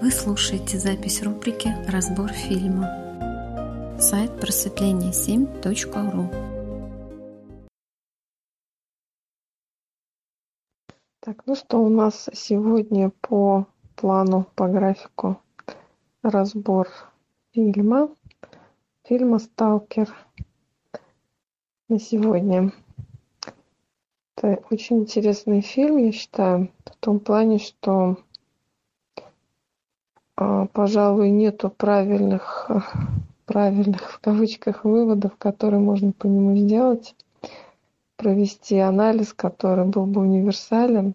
Вы слушаете запись рубрики «Разбор фильма». Сайт просветление7.ру Так, ну что у нас сегодня по плану, по графику разбор фильма, фильма «Сталкер» на сегодня. Это очень интересный фильм, я считаю, в том плане, что пожалуй, нету правильных, правильных в кавычках выводов, которые можно по нему сделать, провести анализ, который был бы универсален,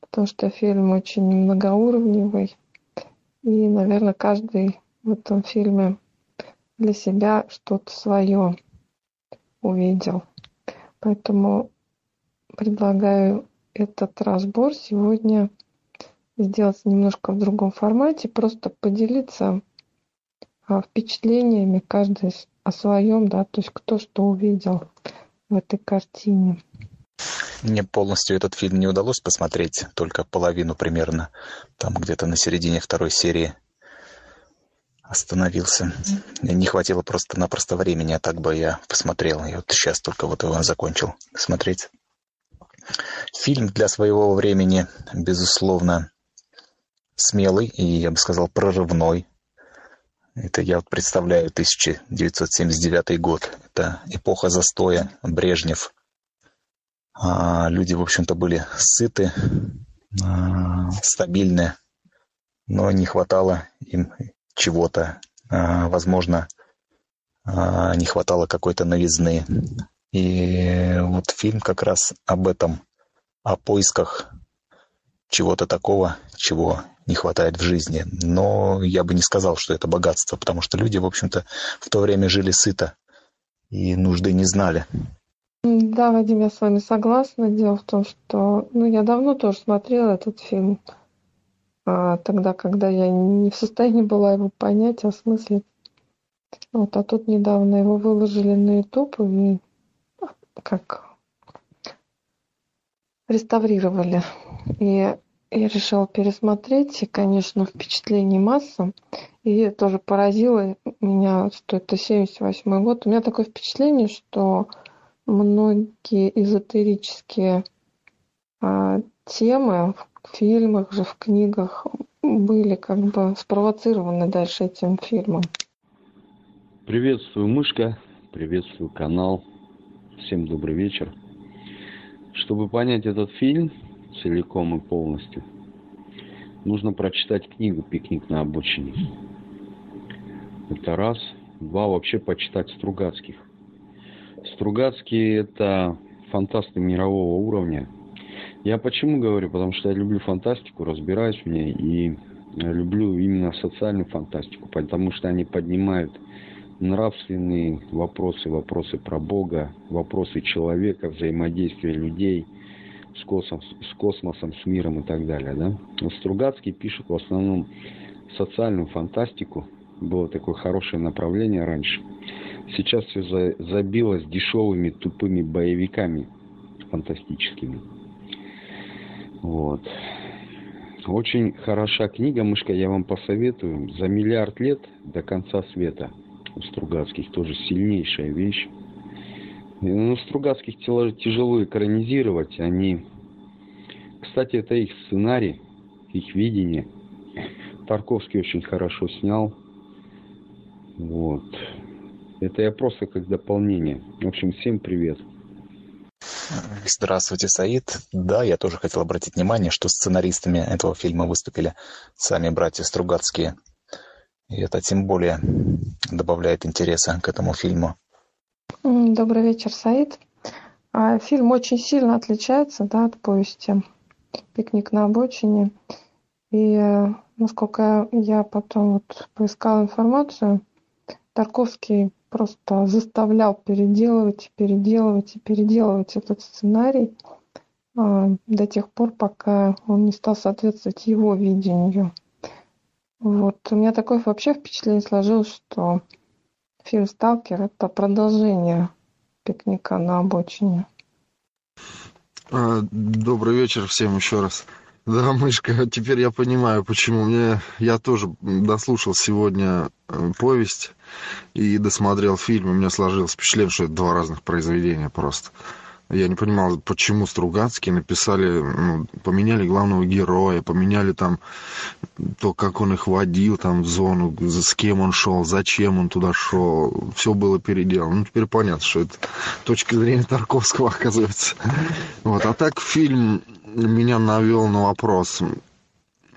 потому что фильм очень многоуровневый, и, наверное, каждый в этом фильме для себя что-то свое увидел. Поэтому предлагаю этот разбор сегодня сделать немножко в другом формате, просто поделиться а, впечатлениями каждый о своем, да, то есть кто что увидел в этой картине. Мне полностью этот фильм не удалось посмотреть, только половину примерно, там где-то на середине второй серии остановился. Не хватило просто-напросто времени, а так бы я посмотрел. Я вот сейчас только вот его закончил смотреть. Фильм для своего времени, безусловно, смелый и, я бы сказал, прорывной. Это я вот представляю 1979 год. Это эпоха застоя, Брежнев. А люди, в общем-то, были сыты, а, стабильны, но не хватало им чего-то. А, возможно, а, не хватало какой-то новизны. И вот фильм как раз об этом, о поисках чего-то такого, чего не хватает в жизни. Но я бы не сказал, что это богатство, потому что люди, в общем-то, в то время жили сыто и нужды не знали. Да, Вадим, я с вами согласна. Дело в том, что ну, я давно тоже смотрела этот фильм, а, тогда, когда я не в состоянии была его понять, осмыслить. Вот, а тут недавно его выложили на YouTube и как реставрировали. И я решила пересмотреть, и, конечно, впечатлений масса. И тоже поразило меня, что это 78 год. У меня такое впечатление, что многие эзотерические а, темы в фильмах же, в книгах были как бы спровоцированы дальше этим фильмом. Приветствую, мышка. Приветствую, канал. Всем добрый вечер. Чтобы понять этот фильм, целиком и полностью, нужно прочитать книгу «Пикник на обочине». Это раз. Два, вообще почитать Стругацких. Стругацкие – это фантасты мирового уровня. Я почему говорю? Потому что я люблю фантастику, разбираюсь в ней и люблю именно социальную фантастику, потому что они поднимают нравственные вопросы, вопросы про Бога, вопросы человека, взаимодействия людей – с, космос, с космосом, с миром и так далее. Да? Вот Стругацкий пишет в основном социальную фантастику. Было такое хорошее направление раньше. Сейчас все за, забилось дешевыми тупыми боевиками фантастическими. Вот. Очень хороша книга, мышка, я вам посоветую. За миллиард лет до конца света у Стругацких тоже сильнейшая вещь. Ну, Стругацких тяжело экранизировать. Они, кстати, это их сценарий, их видение. Тарковский очень хорошо снял. Вот. Это я просто как дополнение. В общем, всем привет. Здравствуйте, Саид. Да, я тоже хотел обратить внимание, что сценаристами этого фильма выступили сами братья Стругацкие. И это тем более добавляет интереса к этому фильму. Добрый вечер, Саид. А, фильм очень сильно отличается да, от повести «Пикник на обочине». И э, насколько я потом вот поискала информацию, Тарковский просто заставлял переделывать, переделывать и переделывать этот сценарий а, до тех пор, пока он не стал соответствовать его видению. Вот. У меня такое вообще впечатление сложилось, что Фильм «Сталкер» — это продолжение «Пикника на обочине». А, добрый вечер всем еще раз. Да, мышка, теперь я понимаю, почему. Мне я тоже дослушал сегодня э, повесть и досмотрел фильм, и у меня сложилось впечатление, что это два разных произведения просто. Я не понимал, почему Стругацкие написали, ну, поменяли главного героя, поменяли там то, как он их водил там в зону, с кем он шел, зачем он туда шел. Все было переделано. Ну, теперь понятно, что это точка зрения Тарковского, оказывается. Вот. А так фильм меня навел на вопрос.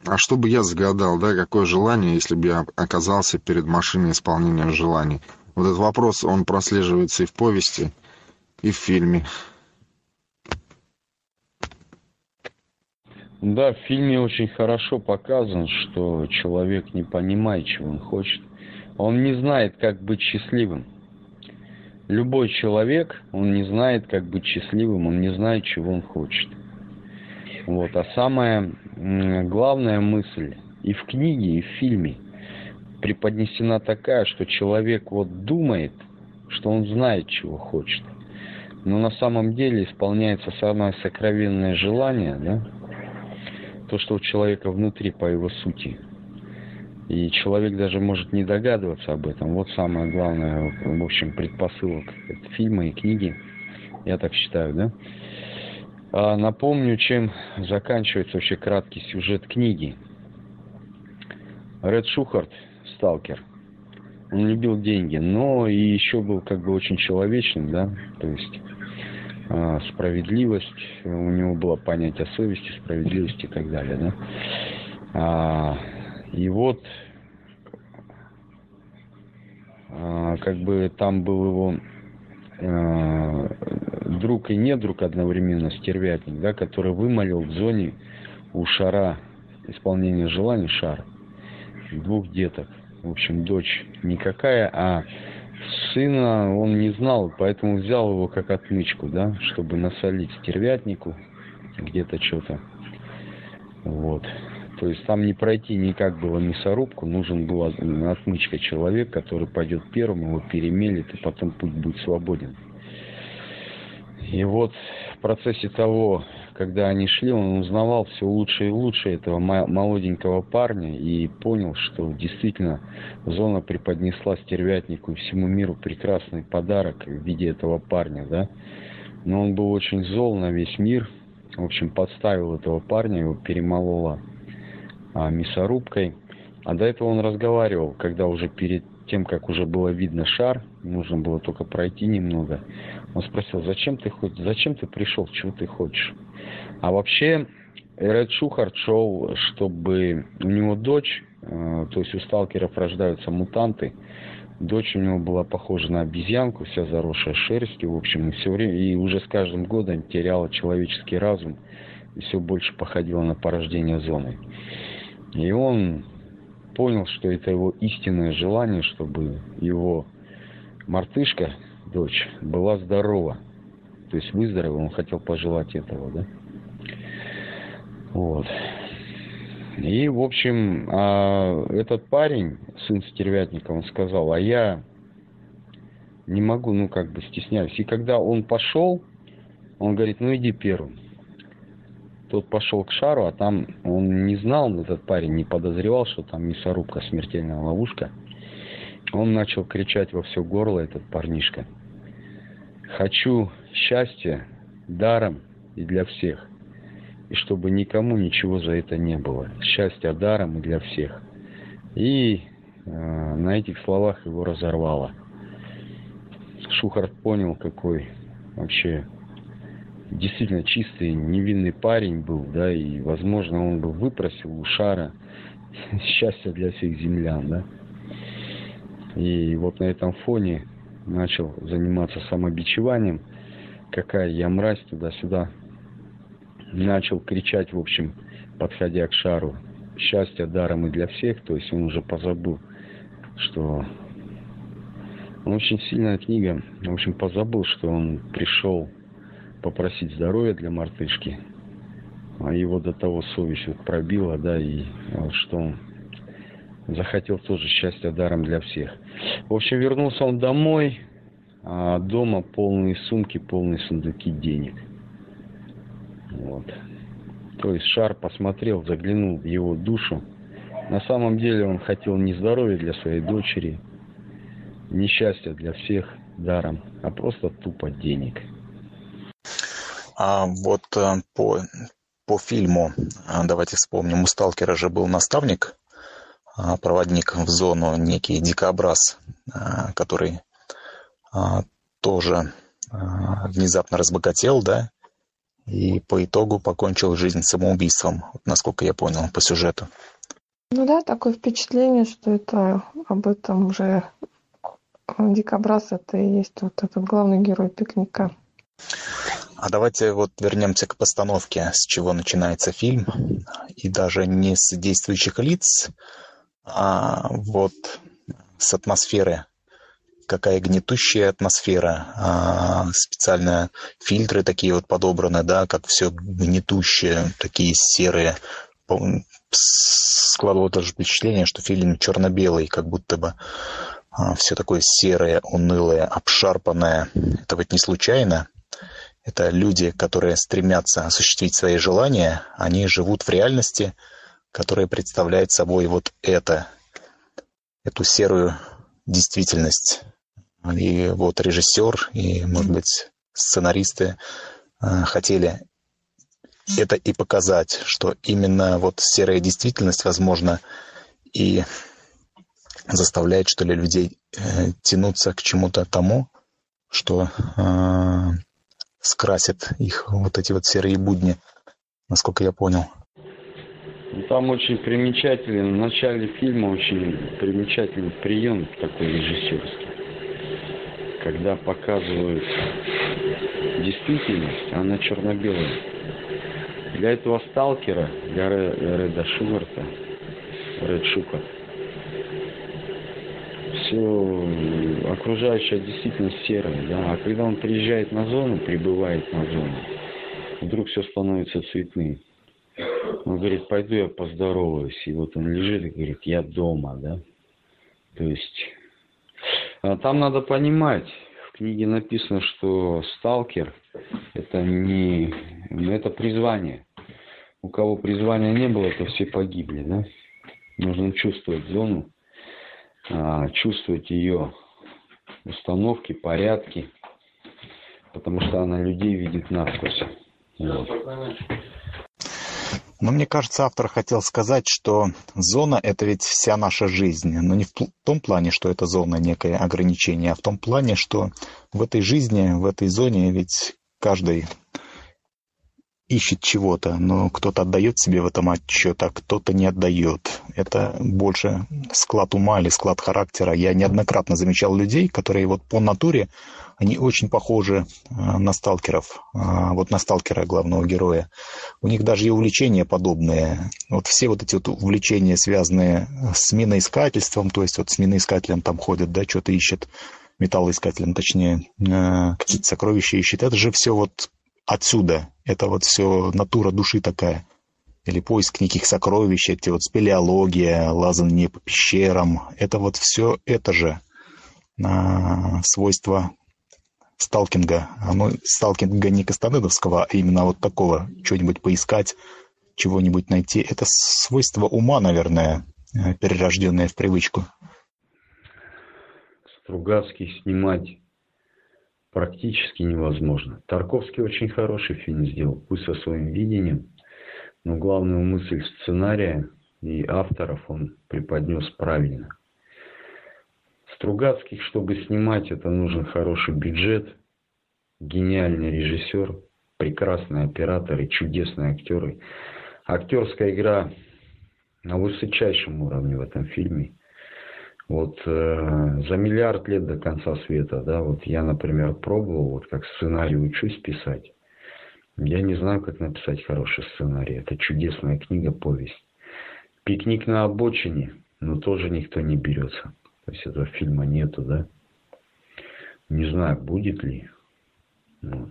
А что бы я загадал, да, какое желание, если бы я оказался перед машиной исполнения желаний? Вот этот вопрос, он прослеживается и в повести, и в фильме. Да, в фильме очень хорошо показано, что человек не понимает, чего он хочет. Он не знает, как быть счастливым. Любой человек, он не знает, как быть счастливым, он не знает, чего он хочет. Вот. А самая главная мысль и в книге, и в фильме преподнесена такая, что человек вот думает, что он знает, чего хочет. Но на самом деле исполняется самое сокровенное желание, да, то, что у человека внутри по его сути. И человек даже может не догадываться об этом. Вот самое главное, в общем, предпосылок фильма и книги. Я так считаю, да? А напомню, чем заканчивается вообще краткий сюжет книги. Ред Шухарт, сталкер, он любил деньги, но и еще был как бы очень человечным, да, то есть справедливость, у него было понятие совести, справедливости и так далее, да. А, и вот а, как бы там был его а, друг и не друг одновременно, стервятник, да, который вымолил в зоне у шара исполнения желаний шар двух деток. В общем, дочь никакая, а сына он не знал, поэтому взял его как отмычку, да, чтобы насолить стервятнику где-то что-то. Вот. То есть там не пройти никак было мясорубку, нужен был отмычка человек, который пойдет первым, его перемелит, и потом путь будет свободен. И вот в процессе того, когда они шли, он узнавал все лучше и лучше этого молоденького парня и понял, что действительно зона преподнесла стервятнику и всему миру прекрасный подарок в виде этого парня, да. Но он был очень зол на весь мир, в общем, подставил этого парня, его перемолола а, мясорубкой. А до этого он разговаривал, когда уже перед тем, как уже было видно шар, нужно было только пройти немного. Он спросил, зачем ты хочешь, зачем ты пришел, чего ты хочешь? А вообще, Ред Шухарт шел, чтобы у него дочь, э, то есть у сталкеров рождаются мутанты, дочь у него была похожа на обезьянку, вся заросшая шерстью, в общем, и все время, и уже с каждым годом теряла человеческий разум, и все больше походила на порождение зоны. И он понял, что это его истинное желание, чтобы его мартышка, дочь, была здорова. То есть выздоровела, он хотел пожелать этого, да? Вот. И, в общем, а этот парень, сын стервятника, он сказал, а я не могу, ну, как бы стесняюсь. И когда он пошел, он говорит, ну, иди первым. Тот пошел к шару, а там он не знал, этот парень не подозревал, что там мясорубка, смертельная ловушка. Он начал кричать во все горло, этот парнишка. Хочу счастья даром и для всех. И чтобы никому ничего за это не было. Счастья даром и для всех. И э, на этих словах его разорвало. Шухарт понял, какой вообще действительно чистый, невинный парень был, да, и, возможно, он бы выпросил у Шара счастье для всех землян, да. И вот на этом фоне начал заниматься самобичеванием, какая я мразь туда-сюда. Начал кричать, в общем, подходя к шару, счастье даром и для всех, то есть он уже позабыл, что очень сильная книга, в общем, позабыл, что он пришел попросить здоровья для мартышки. А его до того совесть вот пробила, да, и вот что он захотел тоже счастья даром для всех. В общем, вернулся он домой, а дома полные сумки, полные сундуки денег. Вот. есть шар посмотрел, заглянул в его душу. На самом деле он хотел не здоровья для своей дочери, несчастья для всех даром, а просто тупо денег. А вот э, по, по фильму, а, давайте вспомним, у Сталкера же был наставник, а, проводник в зону, некий дикобраз, который тоже внезапно разбогател, да, и по итогу покончил жизнь самоубийством, насколько я понял по сюжету. Ну да, такое впечатление, что это об этом уже Дикобраз это и есть вот этот главный герой пикника. А давайте вот вернемся к постановке, с чего начинается фильм. И даже не с действующих лиц, а вот с атмосферы. Какая гнетущая атмосфера. А специально фильтры такие вот подобраны, да, как все гнетущее, такие серые. Складывало даже впечатление, что фильм черно-белый, как будто бы а, все такое серое, унылое, обшарпанное. Это ведь не случайно. Это люди, которые стремятся осуществить свои желания, они живут в реальности, которая представляет собой вот это, эту серую действительность. И вот режиссер и, может быть, сценаристы э, хотели это и показать, что именно вот серая действительность, возможно, и заставляет, что ли, людей э, тянуться к чему-то тому, что э, скрасит их вот эти вот серые будни, насколько я понял. Ну, там очень примечательный, в начале фильма очень примечательный прием такой режиссерский. Когда показывают действительность, она черно-белая. Для этого сталкера, для Реда Шугарта, Ред Шукарт, все окружающая действительность серая, да, а когда он приезжает на зону, прибывает на зону, вдруг все становится цветным. Он говорит, пойду я поздороваюсь. И вот он лежит и говорит, я дома, да. То есть, а там надо понимать, в книге написано, что сталкер это не, это призвание. У кого призвания не было, то все погибли, да. Нужно чувствовать зону, чувствовать ее установки, порядки, потому что она людей видит насквозь. Вот. Но мне кажется, автор хотел сказать, что зона – это ведь вся наша жизнь. Но не в том плане, что это зона некое ограничение, а в том плане, что в этой жизни, в этой зоне ведь каждый ищет чего-то, но кто-то отдает себе в этом отчет, а кто-то не отдает. Это больше склад ума или склад характера. Я неоднократно замечал людей, которые вот по натуре, они очень похожи а, на сталкеров, а, вот на сталкера главного героя. У них даже и увлечения подобные. Вот все вот эти вот увлечения, связанные с миноискательством, то есть вот с миноискателем там ходят, да, что-то ищет металлоискателем, точнее, а, какие-то сокровища ищет. Это же все вот отсюда. Это вот все натура души такая. Или поиск неких сокровищ, эти вот спелеология, лазание по пещерам. Это вот все это же а, свойство сталкинга. Оно сталкинга не Кастанедовского, а именно вот такого. Что-нибудь поискать, чего-нибудь найти. Это свойство ума, наверное, э, перерожденное в привычку. Стругацкий снимать практически невозможно. Тарковский очень хороший фильм сделал, пусть со своим видением, но главную мысль сценария и авторов он преподнес правильно. Стругацких, чтобы снимать, это нужен хороший бюджет, гениальный режиссер, прекрасный оператор и чудесные актеры. Актерская игра на высочайшем уровне в этом фильме – вот э, за миллиард лет до конца света, да, вот я, например, пробовал, вот как сценарий учусь писать. Я не знаю, как написать хороший сценарий. Это чудесная книга, повесть. Пикник на обочине, но тоже никто не берется. То есть этого фильма нету, да. Не знаю, будет ли. Вот.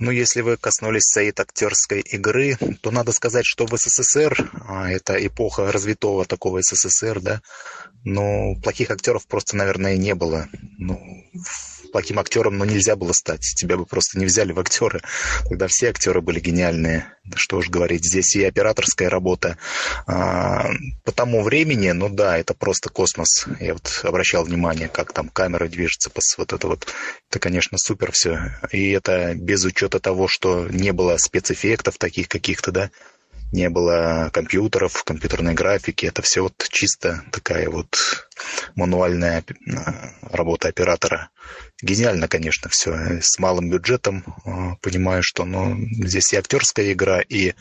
Ну, если вы коснулись Саид актерской игры, то надо сказать, что в СССР это эпоха развитого такого СССР, да, но плохих актеров просто, наверное, не было. Ну, плохим актером, но нельзя было стать. Тебя бы просто не взяли в актеры. Тогда все актеры были гениальные. Что уж говорить, здесь и операторская работа. А, по тому времени, ну да, это просто космос. Я вот обращал внимание, как там камера движется, вот это вот. Это, конечно, супер все. И это без учета того, что не было спецэффектов таких каких-то, да, не было компьютеров, компьютерной графики. Это все вот чисто такая вот мануальная а, работа оператора. Гениально, конечно, все. С малым бюджетом а, понимаю, что ну, здесь и актерская игра, и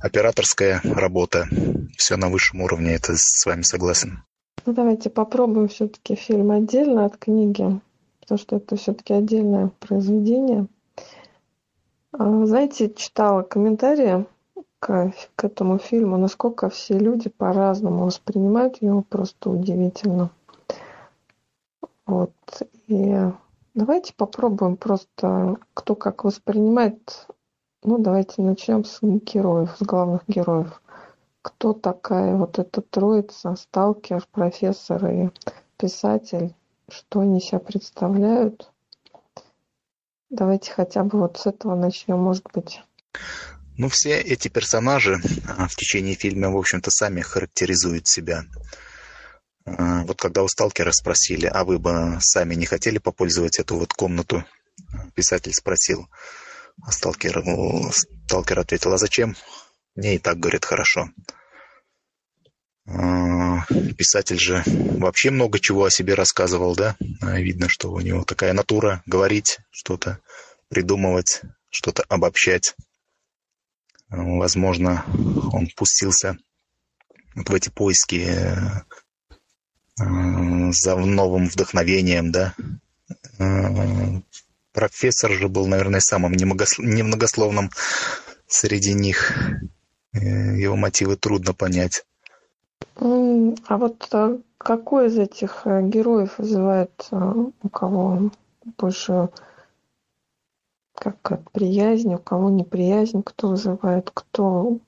операторская работа. Все на высшем уровне, это с вами согласен. Ну, давайте попробуем все-таки фильм отдельно от книги, потому что это все-таки отдельное произведение. А, знаете, читала комментарии к, к этому фильму, насколько все люди по-разному воспринимают его, просто удивительно. Вот. И давайте попробуем просто, кто как воспринимает. Ну, давайте начнем с героев, с главных героев. Кто такая вот эта троица, сталкер, профессор и писатель, что они себя представляют? Давайте хотя бы вот с этого начнем, может быть. Ну, все эти персонажи а, в течение фильма, в общем-то, сами характеризуют себя. А, вот когда у сталкера спросили, а вы бы сами не хотели попользовать эту вот комнату? Писатель спросил. А сталкер, сталкер ответил, а зачем? Мне и так, говорит, хорошо. А, писатель же вообще много чего о себе рассказывал, да? Видно, что у него такая натура говорить, что-то придумывать, что-то обобщать. Возможно, он пустился вот в эти поиски э, за новым вдохновением, да. Э, профессор же был, наверное, самым немногословным среди них. Э, его мотивы трудно понять. А вот какой из этих героев вызывает у кого больше как приязнь, у кого неприязнь, кто вызывает, кто,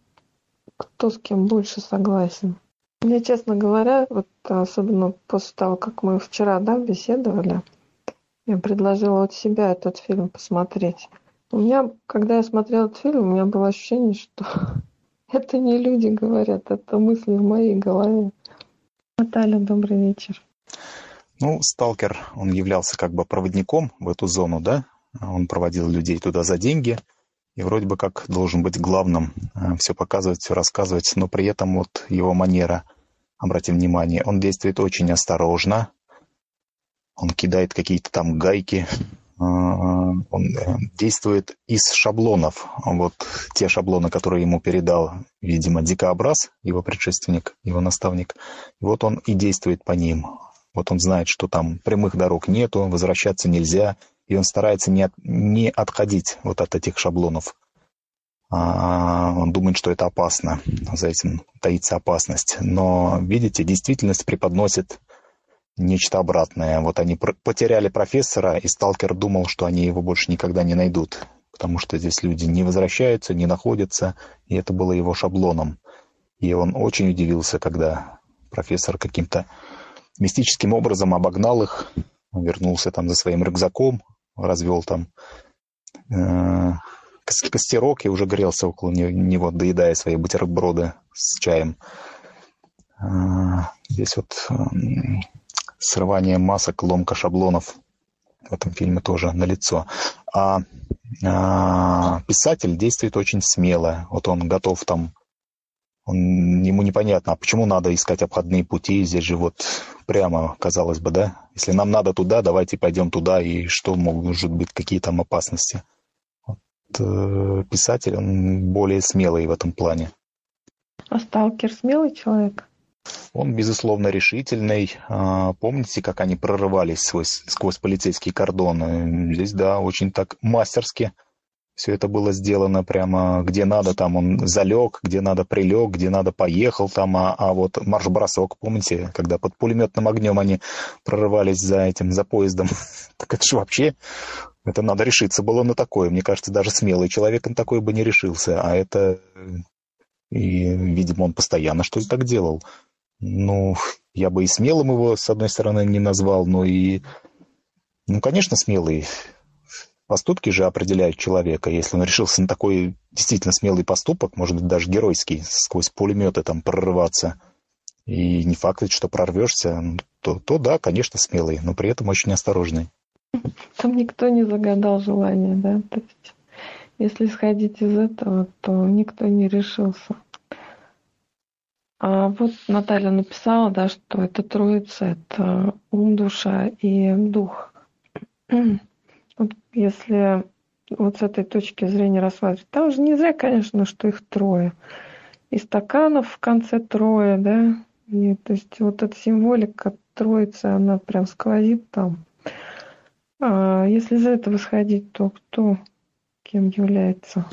кто с кем больше согласен. Мне, честно говоря, вот особенно после того, как мы вчера да, беседовали, я предложила от себя этот фильм посмотреть. У меня, когда я смотрела этот фильм, у меня было ощущение, что это не люди говорят, это мысли в моей голове. Наталья, добрый вечер. Ну, сталкер, он являлся как бы проводником в эту зону, да, он проводил людей туда за деньги и вроде бы как должен быть главным, э, все показывать, все рассказывать, но при этом вот его манера, обратим внимание, он действует очень осторожно, он кидает какие-то там гайки, э, он э, действует из шаблонов. Вот те шаблоны, которые ему передал, видимо, Дикообраз, его предшественник, его наставник. И вот он и действует по ним. Вот он знает, что там прямых дорог нету, возвращаться нельзя, и он старается не, от, не отходить вот от этих шаблонов. А, он думает, что это опасно, за этим таится опасность. Но, видите, действительность преподносит нечто обратное. Вот они потеряли профессора, и сталкер думал, что они его больше никогда не найдут, потому что здесь люди не возвращаются, не находятся, и это было его шаблоном. И он очень удивился, когда профессор каким-то мистическим образом обогнал их, вернулся там за своим рюкзаком, развел там э, костерок и уже грелся около него, доедая свои бутерброды с чаем. Э, здесь вот срывание масок, ломка шаблонов в этом фильме тоже налицо. А, а писатель действует очень смело. Вот он готов там он, ему непонятно, а почему надо искать обходные пути, здесь же вот прямо, казалось бы, да, если нам надо туда, давайте пойдем туда, и что могут быть, какие там опасности. Вот, э, писатель, он более смелый в этом плане. А сталкер смелый человек? Он, безусловно, решительный. А, помните, как они прорывались сквозь, сквозь полицейские кордоны? Здесь, да, очень так мастерски все это было сделано прямо где надо, там он залег, где надо прилег, где надо поехал там, а, а вот марш-бросок, помните, когда под пулеметным огнем они прорывались за этим, за поездом, так это же вообще, это надо решиться было на такое, мне кажется, даже смелый человек на такое бы не решился, а это И, видимо, он постоянно что-то так делал. Ну, я бы и смелым его, с одной стороны, не назвал, но и... Ну, конечно, смелый. Поступки же определяют человека. Если он решился на такой действительно смелый поступок, может быть, даже геройский, сквозь пулеметы там прорываться, и не факт, что прорвешься, то, то да, конечно, смелый, но при этом очень осторожный. Там никто не загадал желание, да? То есть, если исходить из этого, то никто не решился. А вот Наталья написала, да, что это троица, это ум, душа и дух. Вот если вот с этой точки зрения рассматривать, там же не зря, конечно, что их трое. И стаканов в конце трое, да, и, то есть вот эта символика троицы, она прям сквозит там. А если из этого исходить, то кто кем является?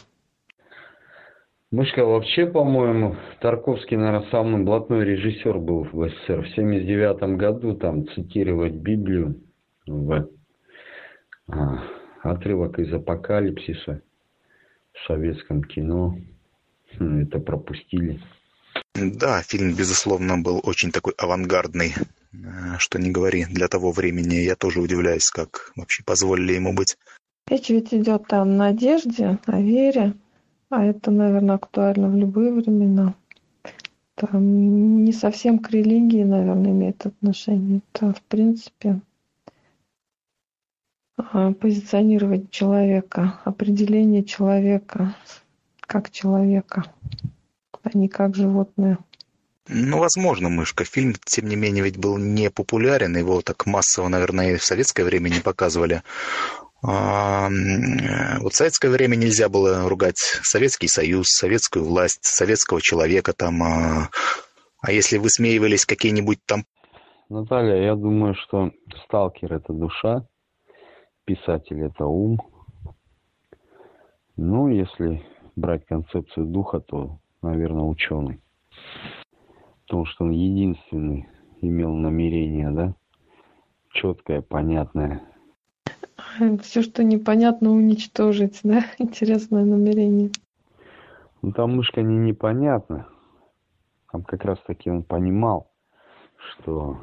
Мышка вообще, по-моему, Тарковский, наверное, самый блатной режиссер был в СССР. В 79 году там цитировать Библию в отрывок из «Апокалипсиса» в советском кино. Хм, это пропустили. Да, фильм, безусловно, был очень такой авангардный. Э, что не говори, для того времени я тоже удивляюсь, как вообще позволили ему быть. Речь ведь идет о надежде, о вере, а это, наверное, актуально в любые времена. Там не совсем к религии, наверное, имеет отношение. Это, в принципе, а, позиционировать человека, определение человека как человека, а не как животное. Ну, возможно, «Мышка». Фильм, тем не менее, ведь был не популярен. Его так массово, наверное, и в советское время не показывали. А, вот в советское время нельзя было ругать Советский Союз, советскую власть, советского человека там. А, а если высмеивались какие-нибудь там... Наталья, я думаю, что сталкер – это душа, писатель – это ум. Ну, если брать концепцию духа, то, наверное, ученый потому что он единственный имел намерение, да, четкое, понятное. Все, что непонятно, уничтожить, да, интересное намерение. Ну, там мышка не непонятно. Там как раз таки он понимал, что...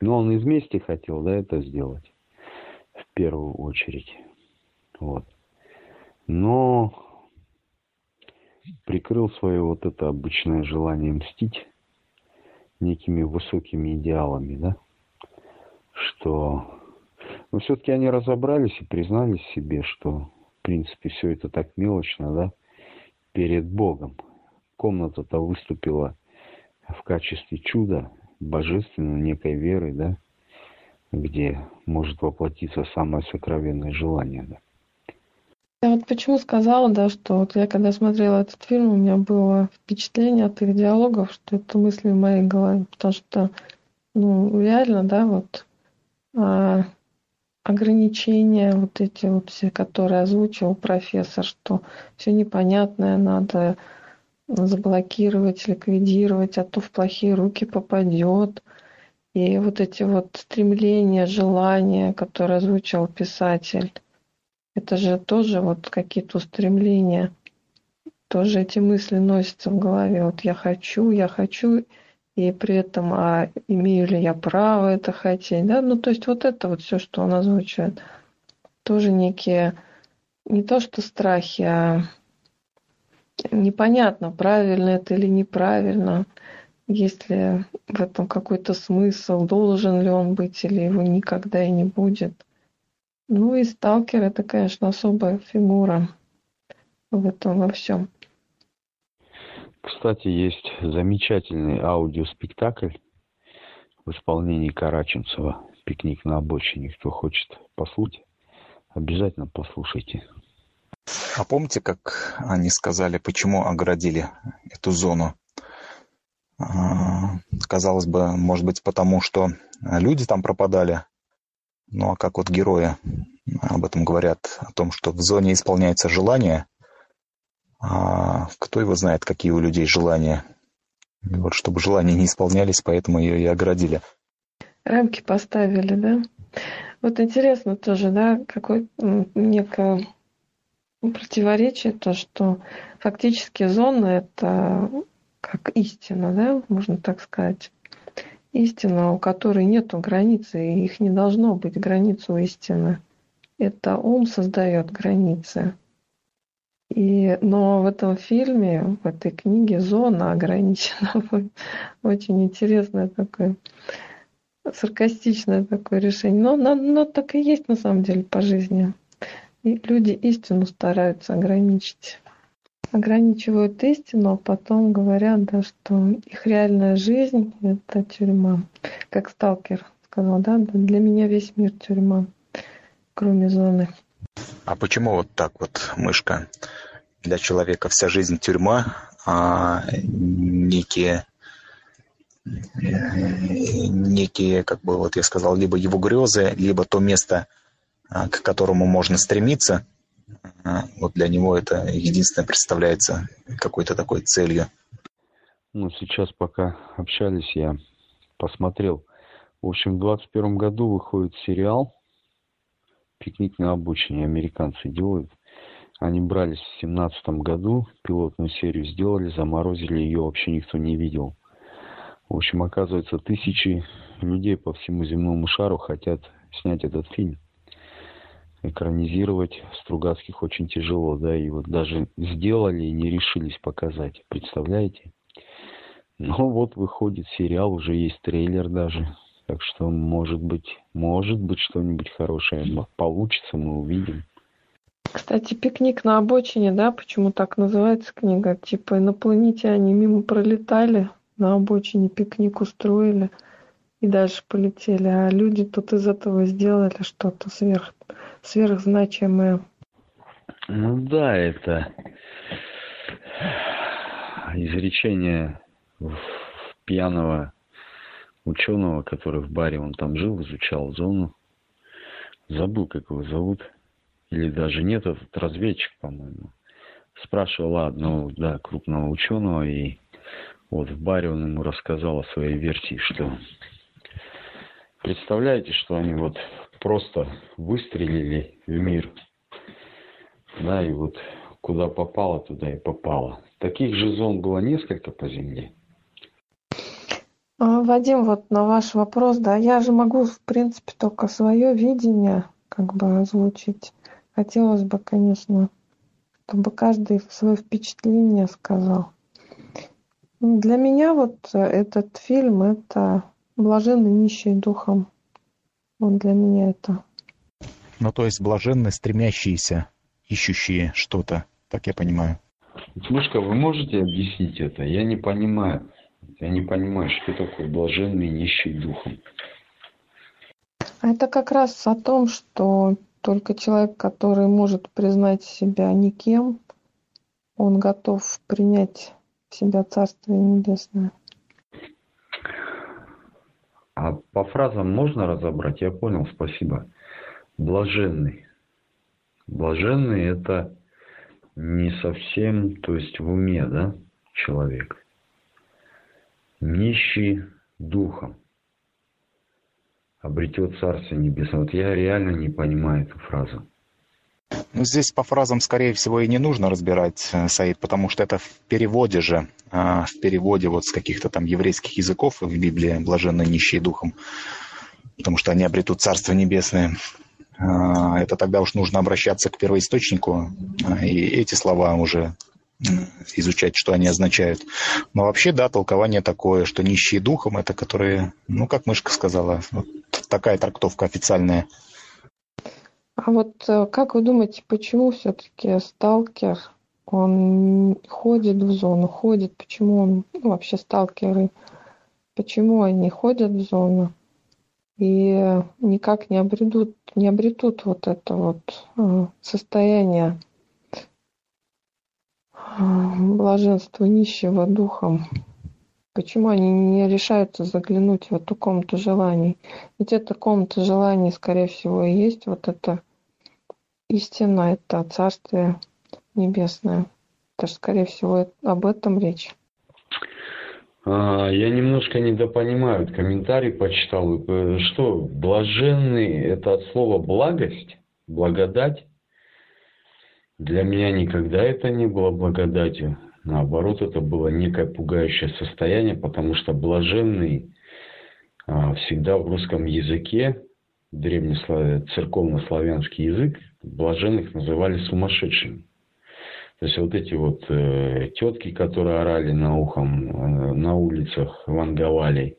Ну, он из мести хотел, да, это сделать. Первую очередь. Вот. Но прикрыл свое вот это обычное желание мстить некими высокими идеалами, да, что но все-таки они разобрались и признались себе, что, в принципе, все это так мелочно, да, перед Богом. Комната-то выступила в качестве чуда, божественной некой веры, да, где может воплотиться самое сокровенное желание, да. Я вот почему сказала, да, что вот я когда смотрела этот фильм, у меня было впечатление от их диалогов, что это мысли в моей голове, потому что, ну, реально, да, вот а, ограничения вот эти вот все, которые озвучил профессор, что все непонятное надо заблокировать, ликвидировать, а то в плохие руки попадет. И вот эти вот стремления, желания, которые озвучил писатель, это же тоже вот какие-то устремления, тоже эти мысли носятся в голове. Вот я хочу, я хочу, и при этом, а имею ли я право это хотеть, да? Ну, то есть вот это вот все, что он озвучивает, тоже некие, не то что страхи, а непонятно, правильно это или неправильно, есть ли в этом какой-то смысл, должен ли он быть или его никогда и не будет. Ну и сталкер это, конечно, особая фигура в этом во всем. Кстати, есть замечательный аудиоспектакль в исполнении Караченцева «Пикник на обочине». Кто хочет послушать, обязательно послушайте. А помните, как они сказали, почему оградили эту зону? Казалось бы, может быть, потому что люди там пропадали, ну а как вот герои об этом говорят, о том, что в зоне исполняется желание, а кто его знает, какие у людей желания. И вот чтобы желания не исполнялись, поэтому ее и оградили. Рамки поставили, да? Вот интересно тоже, да, какое некое противоречие, то, что фактически зона – это как истина, да, можно так сказать. Истина, у которой нет границы, и их не должно быть границ у истины. Это ум создает границы. И, но в этом фильме, в этой книге зона ограничена. Очень интересное такое, саркастичное такое решение. Но, но, но так и есть на самом деле по жизни. И люди истину стараются ограничить. Ограничивают истину, а потом говорят, да, что их реальная жизнь – это тюрьма. Как сталкер сказал, да, для меня весь мир тюрьма, кроме зоны. А почему вот так вот, мышка? Для человека вся жизнь тюрьма, а некие некие, как бы вот я сказал, либо его грезы, либо то место, а, к которому можно стремиться, вот для него это единственное представляется какой-то такой целью. Ну, сейчас пока общались, я посмотрел. В общем, в 2021 году выходит сериал «Пикник на обочине». Американцы делают. Они брались в 2017 году, пилотную серию сделали, заморозили, ее вообще никто не видел. В общем, оказывается, тысячи людей по всему земному шару хотят снять этот фильм экранизировать Стругацких очень тяжело, да, и вот даже сделали и не решились показать, представляете? Ну вот выходит сериал, уже есть трейлер даже, так что может быть, может быть что-нибудь хорошее получится, мы увидим. Кстати, пикник на обочине, да, почему так называется книга? Типа инопланетяне мимо пролетали, на обочине пикник устроили и дальше полетели, а люди тут из этого сделали что-то сверх сверхзначимое. Ну да, это изречение пьяного ученого, который в баре, он там жил, изучал зону. Забыл, как его зовут. Или даже нет, этот разведчик, по-моему. Спрашивал одного, да, крупного ученого, и вот в баре он ему рассказал о своей версии, что представляете, что они вот просто выстрелили в мир. Да, и вот куда попало, туда и попало. Таких же зон было несколько по Земле. А, Вадим, вот на ваш вопрос, да, я же могу, в принципе, только свое видение как бы озвучить. Хотелось бы, конечно, чтобы каждый свое впечатление сказал. Для меня вот этот фильм – это блаженный нищий духом. Вот для меня это. Ну, то есть блаженны стремящиеся, ищущие что-то, так я понимаю. Мышка, вы можете объяснить это? Я не понимаю. Я не понимаю, что такое блаженный нищий духом. Это как раз о том, что только человек, который может признать себя никем, он готов принять в себя Царствие Небесное. А по фразам можно разобрать? Я понял, спасибо. Блаженный. Блаженный это не совсем, то есть в уме, да, человек. Нищий духом. Обретет Царство Небесное. Вот я реально не понимаю эту фразу. Ну, здесь по фразам, скорее всего, и не нужно разбирать, э, Саид, потому что это в переводе же, а, в переводе вот с каких-то там еврейских языков в Библии «блаженные нищие духом», потому что они обретут Царство Небесное. А, это тогда уж нужно обращаться к первоисточнику а, и эти слова уже изучать, что они означают. Но вообще, да, толкование такое, что нищие духом, это которые, ну, как мышка сказала, вот такая трактовка официальная – а вот э, как вы думаете, почему все-таки сталкер, он ходит в зону, ходит, почему он, ну, вообще сталкеры, почему они ходят в зону и никак не обретут, не обретут вот это вот э, состояние э, блаженства нищего духом. Почему они не решаются заглянуть в эту комнату желаний? Ведь эта комната желаний, скорее всего, и есть вот это истина – это Царствие Небесное. Это же, скорее всего, об этом речь. А, я немножко недопонимаю. Комментарий почитал. Э, что, блаженный – это от слова благость, благодать? Для меня никогда это не было благодатью. Наоборот, это было некое пугающее состояние, потому что блаженный а, всегда в русском языке, древнецерковно-славянский язык, блаженных называли сумасшедшими. То есть вот эти вот э, тетки, которые орали на ухом э, на улицах, ванговали,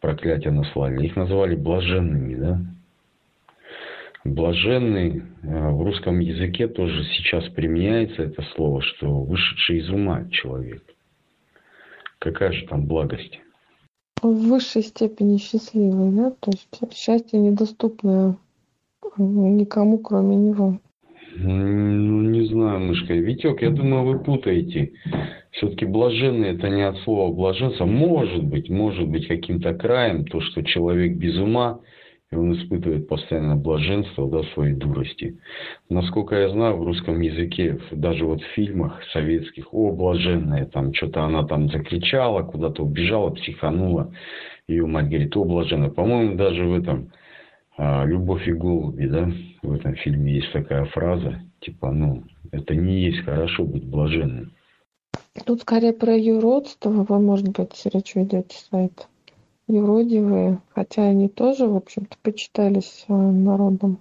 проклятия наслали, их называли блаженными, да? Блаженный э, в русском языке тоже сейчас применяется это слово, что вышедший из ума человек. Какая же там благость? В высшей степени счастливый, да? То есть счастье недоступное никому, кроме него. Ну, не знаю, мышка. Витек, я думаю, вы путаете. Все-таки блаженный это не от слова блаженство. Может быть, может быть каким-то краем то, что человек без ума, и он испытывает постоянно блаженство да, своей дурости. Насколько я знаю, в русском языке, даже вот в фильмах советских, о, блаженная, там что-то она там закричала, куда-то убежала, психанула. Ее мать говорит, о, блаженная. По-моему, даже в этом «Любовь и голуби», да, в этом фильме есть такая фраза, типа, ну, это не есть хорошо быть блаженным. Тут скорее про юродство, вы, может быть, речь ведете сайт. Юродивые, хотя они тоже, в общем-то, почитались э, народом.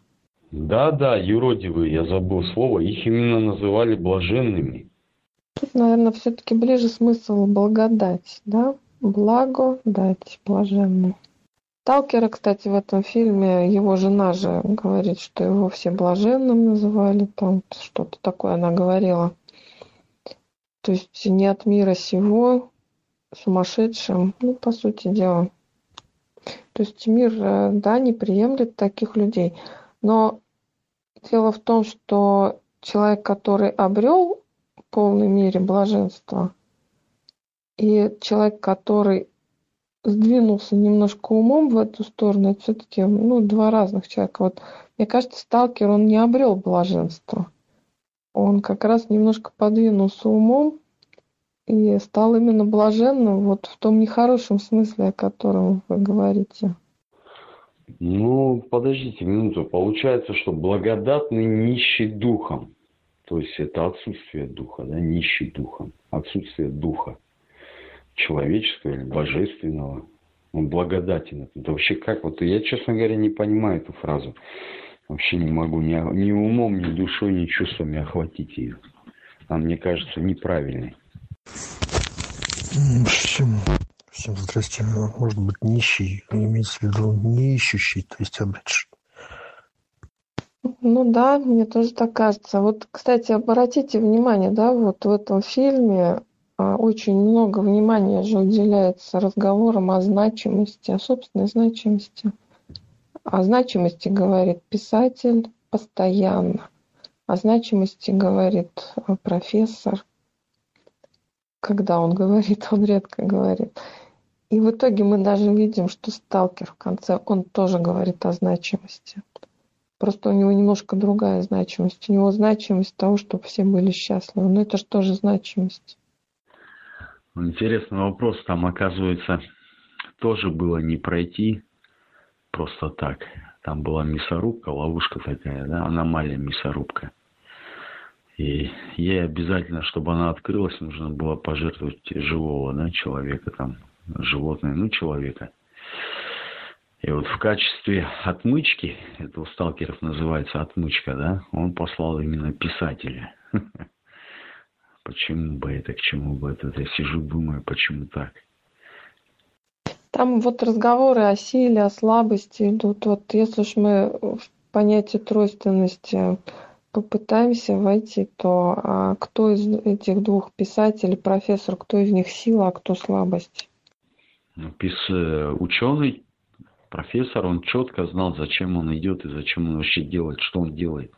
Да, да, юродивые, я забыл слово, их именно называли блаженными. Тут, наверное, все-таки ближе смысл благодать, да? Благо дать блаженный. Сталкера, кстати, в этом фильме, его жена же говорит, что его все блаженным называли, там что-то такое она говорила. То есть не от мира сего, сумасшедшим, ну, по сути дела. То есть мир, э, да, не приемлет таких людей. Но дело в том, что человек, который обрел в полной мере блаженство, и человек, который сдвинулся немножко умом в эту сторону, это все-таки ну, два разных человека. Вот, мне кажется, сталкер, он не обрел блаженство. Он как раз немножко подвинулся умом и стал именно блаженным вот в том нехорошем смысле, о котором вы говорите. Ну, подождите минуту. Получается, что благодатный нищий духом. То есть это отсутствие духа, да, нищий духом. Отсутствие духа человеческого или божественного. Он благодатен. Это вообще как? Вот я, честно говоря, не понимаю эту фразу. Вообще не могу ни, ни умом, ни душой, ни чувствами охватить ее. Она мне кажется неправильной. Всем, всем здрасте. Может быть, нищий, имеется в виду не ищущий, то есть обретший. Ну да, мне тоже так кажется. Вот, кстати, обратите внимание, да, вот в этом фильме очень много внимания же уделяется разговорам о значимости, о собственной значимости. О значимости говорит писатель постоянно. О значимости говорит а, профессор. Когда он говорит, он редко говорит. И в итоге мы даже видим, что сталкер в конце, он тоже говорит о значимости. Просто у него немножко другая значимость. У него значимость того, чтобы все были счастливы. Но это же тоже значимость. Интересный вопрос. Там, оказывается, тоже было не пройти просто так. Там была мясорубка, ловушка такая, да, аномалия мясорубка. И ей обязательно, чтобы она открылась, нужно было пожертвовать живого да, человека, там, животное, ну, человека. И вот в качестве отмычки, это у сталкеров называется отмычка, да, он послал именно писателя. Почему бы это, к чему бы это? Я сижу, думаю, почему так? Там вот разговоры о силе, о слабости идут. Вот если уж мы в понятие тройственности попытаемся войти, то а кто из этих двух писателей, профессор, кто из них сила, а кто слабость? Ну, пис... Э, ученый, профессор, он четко знал, зачем он идет и зачем он вообще делает, что он делает.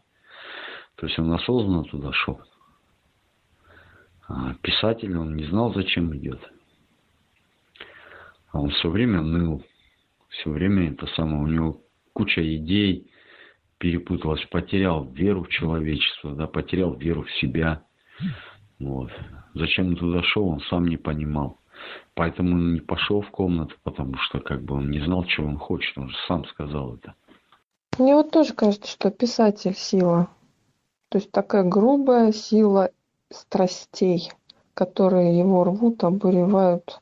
То есть он осознанно туда шел. А писатель, он не знал, зачем идет. А он все время ныл. Все время это самое, у него куча идей перепуталась, потерял веру в человечество, да, потерял веру в себя. Вот. Зачем он туда шел, он сам не понимал. Поэтому он не пошел в комнату, потому что как бы он не знал, чего он хочет. Он же сам сказал это. Мне вот тоже кажется, что писатель сила. То есть такая грубая сила страстей, которые его рвут, обуревают.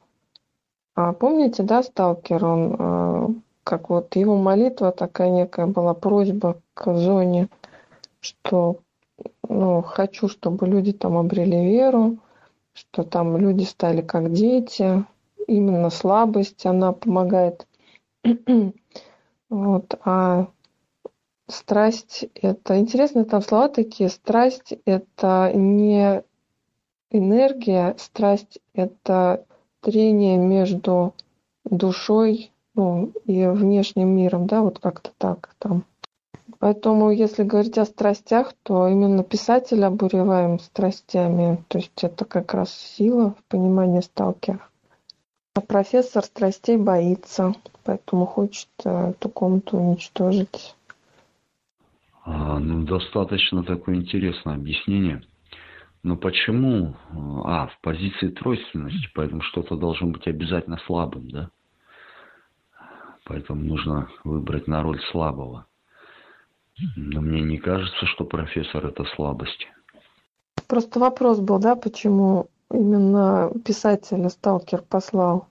А помните, да, сталкер, он э, как вот его молитва такая некая была, просьба к зоне, что ну, хочу, чтобы люди там обрели веру, что там люди стали как дети, именно слабость, она помогает. вот, а страсть это интересно, там слова такие, страсть это не энергия, страсть это трение между душой ну, и внешним миром, да, вот как-то так там. Поэтому, если говорить о страстях, то именно писатель обуреваем страстями, то есть это как раз сила в понимании сталкера. А профессор страстей боится, поэтому хочет эту комнату уничтожить. А, ну, достаточно такое интересное объяснение. Но почему? А, в позиции тройственности, поэтому что-то должно быть обязательно слабым, да? Поэтому нужно выбрать на роль слабого. Но мне не кажется, что профессор это слабость. Просто вопрос был, да, почему именно писателя Сталкер послал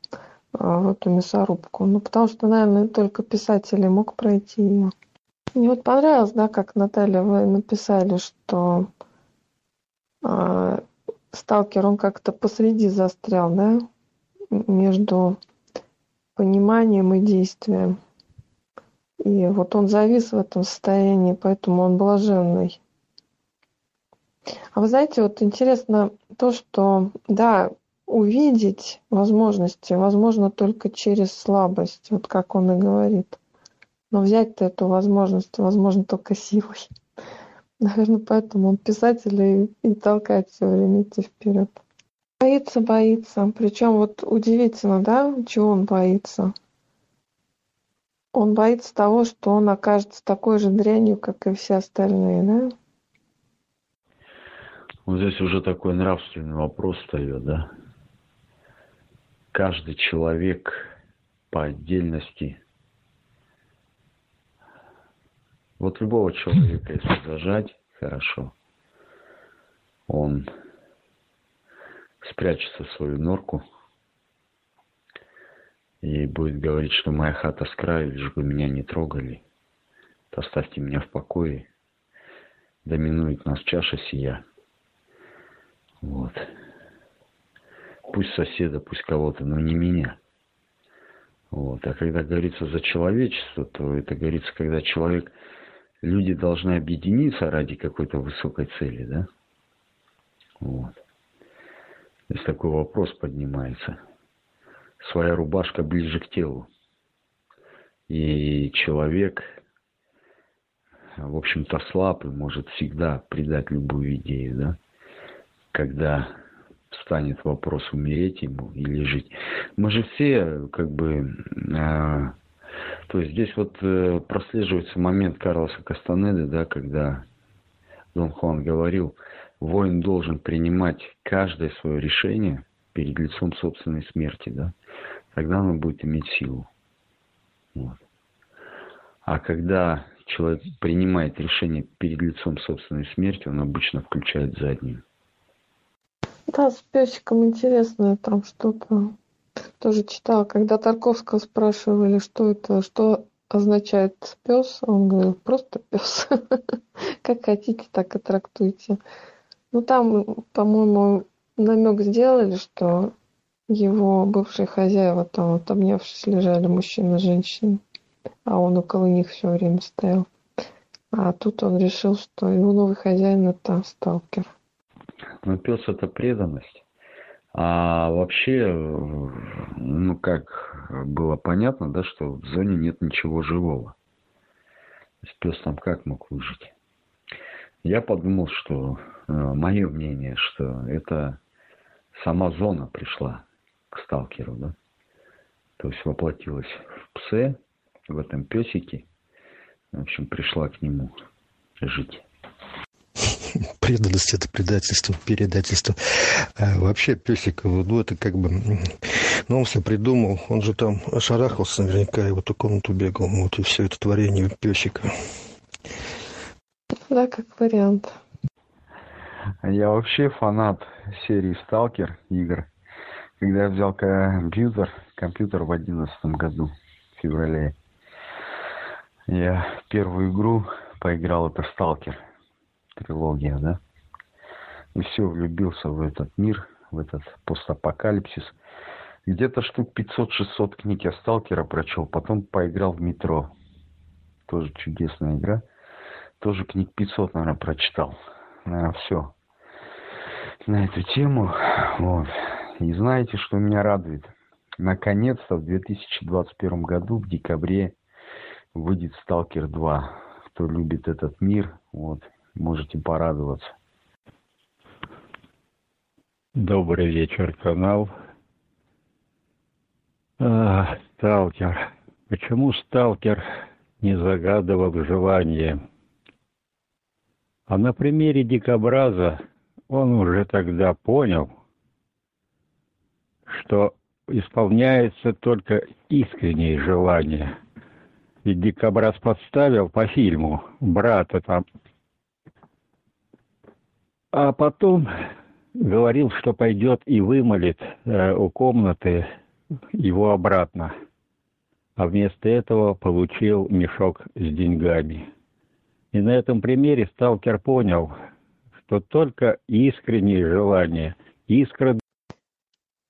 а, в эту мясорубку. Ну, потому что, наверное, только писатель мог пройти ее. Мне вот понравилось, да, как Наталья, вы написали, что э, сталкер, он как-то посреди застрял, да, между пониманием и действием. И вот он завис в этом состоянии, поэтому он блаженный. А вы знаете, вот интересно то, что, да, увидеть возможности возможно только через слабость, вот как он и говорит. Но взять-то эту возможность возможно только силой. Наверное, поэтому он писатель и, и толкает все время идти вперед. Боится, боится. Причем вот удивительно, да, чего он боится. Он боится того, что он окажется такой же дрянью, как и все остальные, да? Вот здесь уже такой нравственный вопрос встает, да? Каждый человек по отдельности Вот любого человека, если зажать, хорошо, он спрячется в свою норку и будет говорить, что моя хата с краю, лишь бы меня не трогали. Оставьте меня в покое. Доминует нас чаша сия. Вот. Пусть соседа, пусть кого-то, но не меня. Вот. А когда говорится за человечество, то это говорится, когда человек, люди должны объединиться ради какой-то высокой цели, да? Вот. Здесь такой вопрос поднимается. Своя рубашка ближе к телу. И человек, в общем-то, слаб и может всегда предать любую идею, да? Когда встанет вопрос умереть ему или жить. Мы же все как бы... То есть здесь вот э, прослеживается момент Карлоса Кастанеды, да, когда Дон Хуан говорил, воин должен принимать каждое свое решение перед лицом собственной смерти, да, тогда оно будет иметь силу. Вот. А когда человек принимает решение перед лицом собственной смерти, он обычно включает заднюю. Да, с песиком интересно, там что-то тоже читала, когда Тарковского спрашивали, что это, что означает пес, он говорил, просто пес. Как хотите, так и трактуйте. Ну, там, по-моему, намек сделали, что его бывшие хозяева там, вот, обнявшись, лежали мужчина и женщина, а он около них все время стоял. А тут он решил, что его новый хозяин это сталкер. Ну, пес это преданность. А вообще, ну как было понятно, да, что в зоне нет ничего живого. То есть пес там как мог выжить? Я подумал, что э, мое мнение, что это сама зона пришла к сталкеру, да? То есть воплотилась в псе, в этом песике, в общем, пришла к нему жить. Преданность – это предательство, передательство. А вообще Песикова, ну это как бы, ну он все придумал, он же там ошарахался наверняка и в эту комнату бегал, вот и все это творение Песика. Да, как вариант. Я вообще фанат серии «Сталкер» игр. Когда я взял компьютер, компьютер в одиннадцатом году, в феврале, я первую игру поиграл, это «Сталкер», трилогия, да? И все, влюбился в этот мир, в этот постапокалипсис. Где-то штук 500-600 книг я «Сталкера» прочел, потом поиграл в «Метро». Тоже чудесная игра. Тоже книг 500, наверное, прочитал. Наверное, все на эту тему. Вот. И знаете, что меня радует? Наконец-то в 2021 году, в декабре, выйдет «Сталкер 2». Кто любит этот мир, вот, можете порадоваться. Добрый вечер, канал. А, сталкер. Почему сталкер не загадывал желание? А на примере дикобраза он уже тогда понял, что исполняется только искренние желания. Ведь Дикобраз подставил по фильму брата там. А потом говорил, что пойдет и вымолит э, у комнаты его обратно. А вместо этого получил мешок с деньгами. И на этом примере сталкер понял, что только искренние желания, искра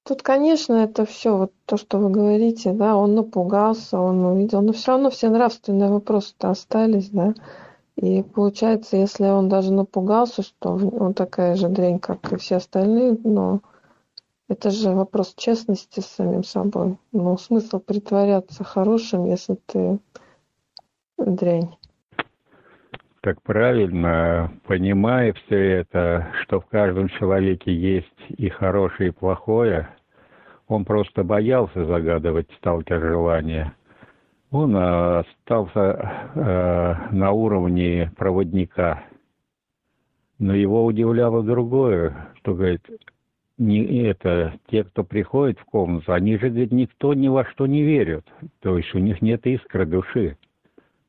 Тут, конечно, это все вот то, что вы говорите, да, он напугался, он увидел, но все равно все нравственные вопросы-то остались, да. И получается, если он даже напугался, что он такая же дрянь, как и все остальные, но это же вопрос честности с самим собой. Ну, смысл притворяться хорошим, если ты дрянь. Так правильно, понимая все это, что в каждом человеке есть и хорошее, и плохое, он просто боялся загадывать сталкер желания. Он э, остался э, на уровне проводника. Но его удивляло другое, что, говорит, не это, те, кто приходит в комнату, они же, говорит, никто ни во что не верят. То есть у них нет искры души.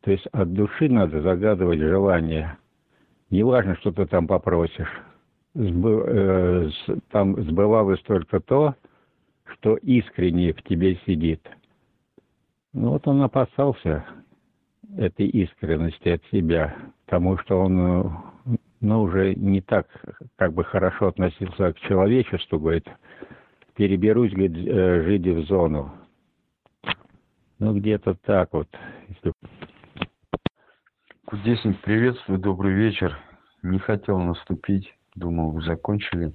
То есть от души надо загадывать желание. Неважно, что ты там попросишь. Сбы, э, там сбывалось только то, что искренне в тебе сидит. Ну вот он опасался этой искренности от себя, потому что он ну, уже не так как бы хорошо относился к человечеству, говорит, переберусь, говорит, э, жить в зону. Ну, где-то так вот. Кудесник, приветствую, добрый вечер. Не хотел наступить, думал, вы закончили.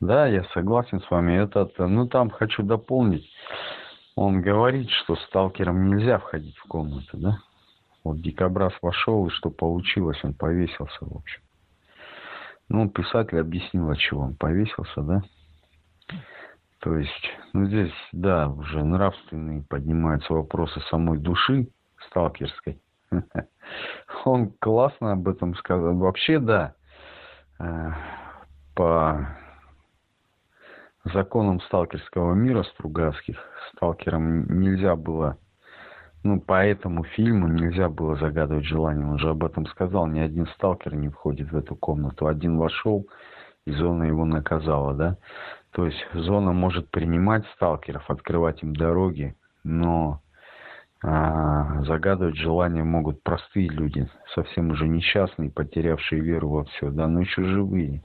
Да, я согласен с вами. Этот, ну там хочу дополнить. Он говорит, что сталкерам нельзя входить в комнату, да? Вот дикобраз вошел, и что получилось, он повесился, в общем. Ну, писатель объяснил, от чего он повесился, да? То есть, ну здесь, да, уже нравственные поднимаются вопросы самой души сталкерской. Он классно об этом сказал. Вообще, да, э, по законам сталкерского мира Стругацких сталкерам нельзя было, ну, по этому фильму нельзя было загадывать желание. Он же об этом сказал. Ни один сталкер не входит в эту комнату. Один вошел, и зона его наказала, да. То есть зона может принимать сталкеров, открывать им дороги, но а, загадывать желания могут простые люди, совсем уже несчастные, потерявшие веру во все, да, но еще живые.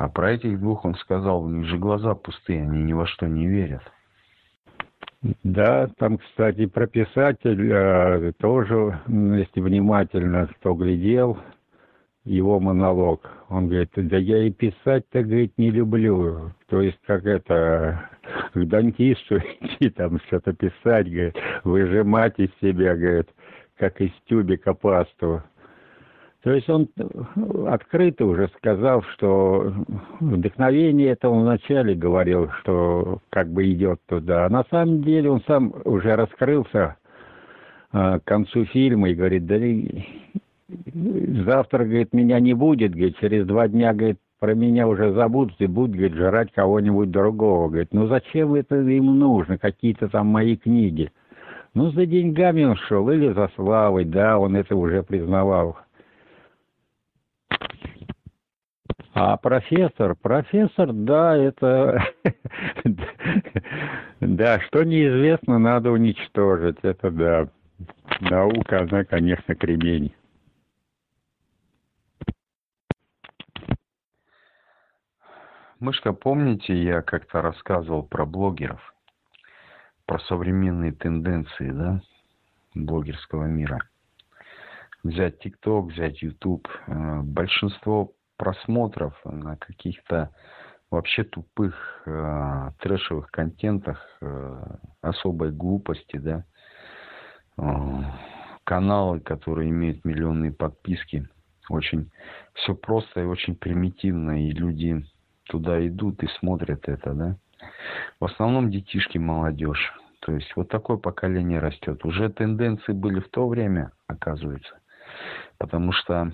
А про этих двух он сказал, у них же глаза пустые, они ни во что не верят. Да, там, кстати, про писателя э, тоже, если внимательно кто глядел, его монолог. Он говорит, да я и писать-то, говорит, не люблю. То есть, как это, к дантисту идти там что-то писать, говорит, выжимать из себя, говорит, как из тюбика пасту. То есть он открыто уже сказал, что вдохновение это он вначале говорил, что как бы идет туда. А на самом деле он сам уже раскрылся а, к концу фильма и говорит, да завтра, говорит, меня не будет, говорит, через два дня, говорит, про меня уже забудут и будут, говорит, жрать кого-нибудь другого. Говорит, ну зачем это им нужно, какие-то там мои книги? Ну, за деньгами он шел или за славой, да, он это уже признавал. А профессор, профессор, да, это... Да, что неизвестно, надо уничтожить. Это да. Наука, она, конечно, кремень. Мышка, помните, я как-то рассказывал про блогеров, про современные тенденции, да, блогерского мира. Взять ТикТок, взять Ютуб. Э, большинство просмотров на каких-то вообще тупых э, трэшевых контентах, э, особой глупости, да, э, каналы, которые имеют миллионные подписки, очень все просто и очень примитивно, и люди туда идут и смотрят это, да. В основном детишки, молодежь. То есть вот такое поколение растет. Уже тенденции были в то время, оказывается. Потому что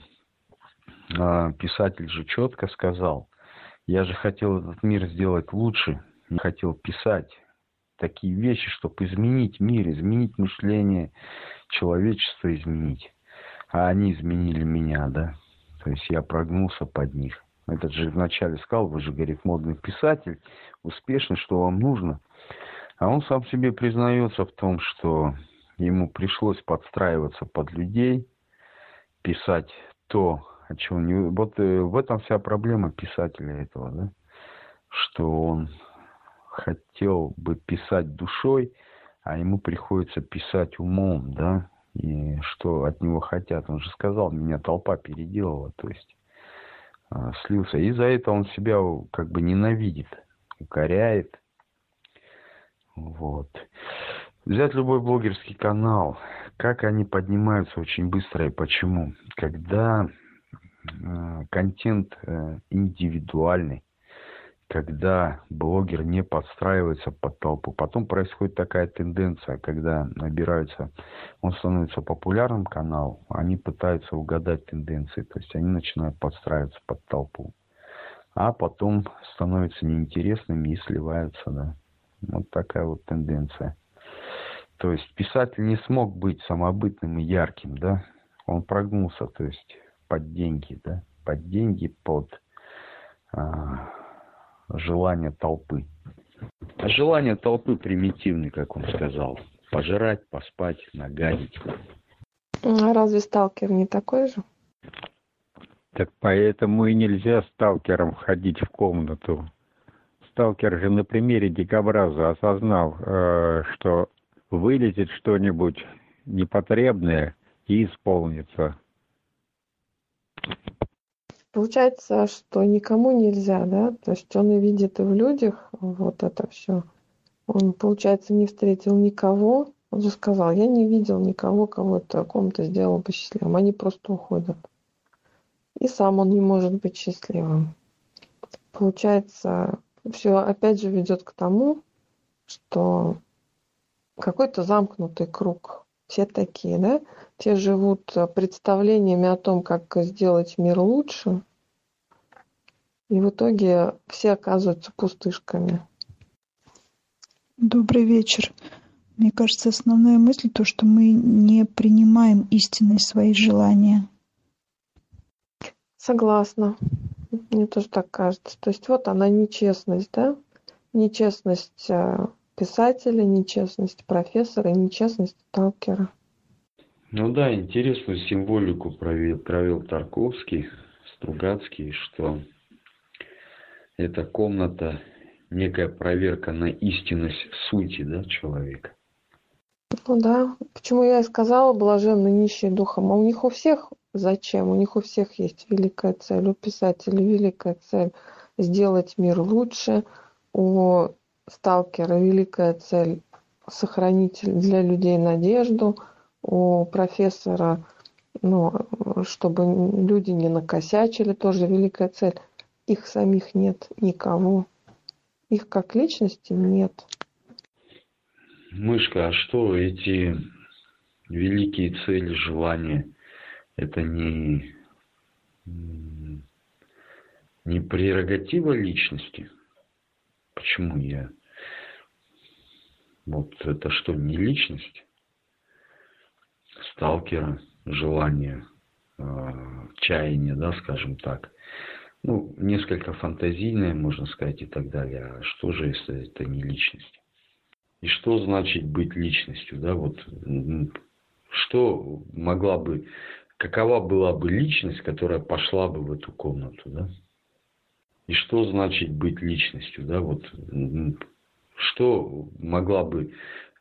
писатель же четко сказал, я же хотел этот мир сделать лучше, не хотел писать такие вещи, чтобы изменить мир, изменить мышление, человечество изменить. А они изменили меня, да. То есть я прогнулся под них. Этот же вначале сказал, вы же, говорит, модный писатель, успешный, что вам нужно. А он сам себе признается в том, что ему пришлось подстраиваться под людей, писать то, о чем не... Вот э, в этом вся проблема писателя этого, да? Что он хотел бы писать душой, а ему приходится писать умом, да? И что от него хотят. Он же сказал, меня толпа переделала, то есть а, слился. И за это он себя как бы ненавидит, укоряет. Вот. Взять любой блогерский канал, как они поднимаются очень быстро и почему. Когда э, контент э, индивидуальный, когда блогер не подстраивается под толпу. Потом происходит такая тенденция, когда набираются, он становится популярным канал, они пытаются угадать тенденции, то есть они начинают подстраиваться под толпу. А потом становятся неинтересными и сливаются, да. Вот такая вот тенденция. То есть писатель не смог быть самобытным и ярким, да. Он прогнулся, то есть под деньги, да, под деньги, под а, желание толпы. А желание толпы примитивный, как он сказал. Пожрать, поспать, нагадить. А разве сталкер не такой же? Так поэтому и нельзя сталкером входить в комнату. Сталкер же на примере дикобраза осознал, э, что вылезет что-нибудь непотребное и исполнится. Получается, что никому нельзя, да? То есть он и видит и в людях вот это все. Он, получается, не встретил никого. Он же сказал, я не видел никого, кого это ком-то сделал бы счастливым. Они просто уходят. И сам он не может быть счастливым. Получается, все опять же ведет к тому, что какой-то замкнутый круг. Все такие, да? Те живут представлениями о том, как сделать мир лучше, и в итоге все оказываются пустышками. Добрый вечер. Мне кажется, основная мысль то, что мы не принимаем истинные свои желания. Согласна. Мне тоже так кажется. То есть вот она нечестность, да? Нечестность э, писателя, нечестность профессора, нечестность сталкера. Ну да, интересную символику провел, провел Тарковский, Стругацкий, что эта комната некая проверка на истинность сути да, человека. Ну да, почему я и сказала блаженны нищие духом. А у них у всех зачем? У них у всех есть великая цель. У писателей великая цель сделать мир лучше. У сталкера великая цель сохранить для людей надежду. У профессора, ну, чтобы люди не накосячили, тоже великая цель их самих нет никого. Их как личности нет. Мышка, а что эти великие цели, желания, это не, не прерогатива личности? Почему я? Вот это что, не личность? Сталкера, желание, э, чаяние, да, скажем так ну, несколько фантазийное, можно сказать, и так далее. А что же, если это не личность? И что значит быть личностью, да, вот что могла бы, какова была бы личность, которая пошла бы в эту комнату, да? И что значит быть личностью, да, вот что могла бы,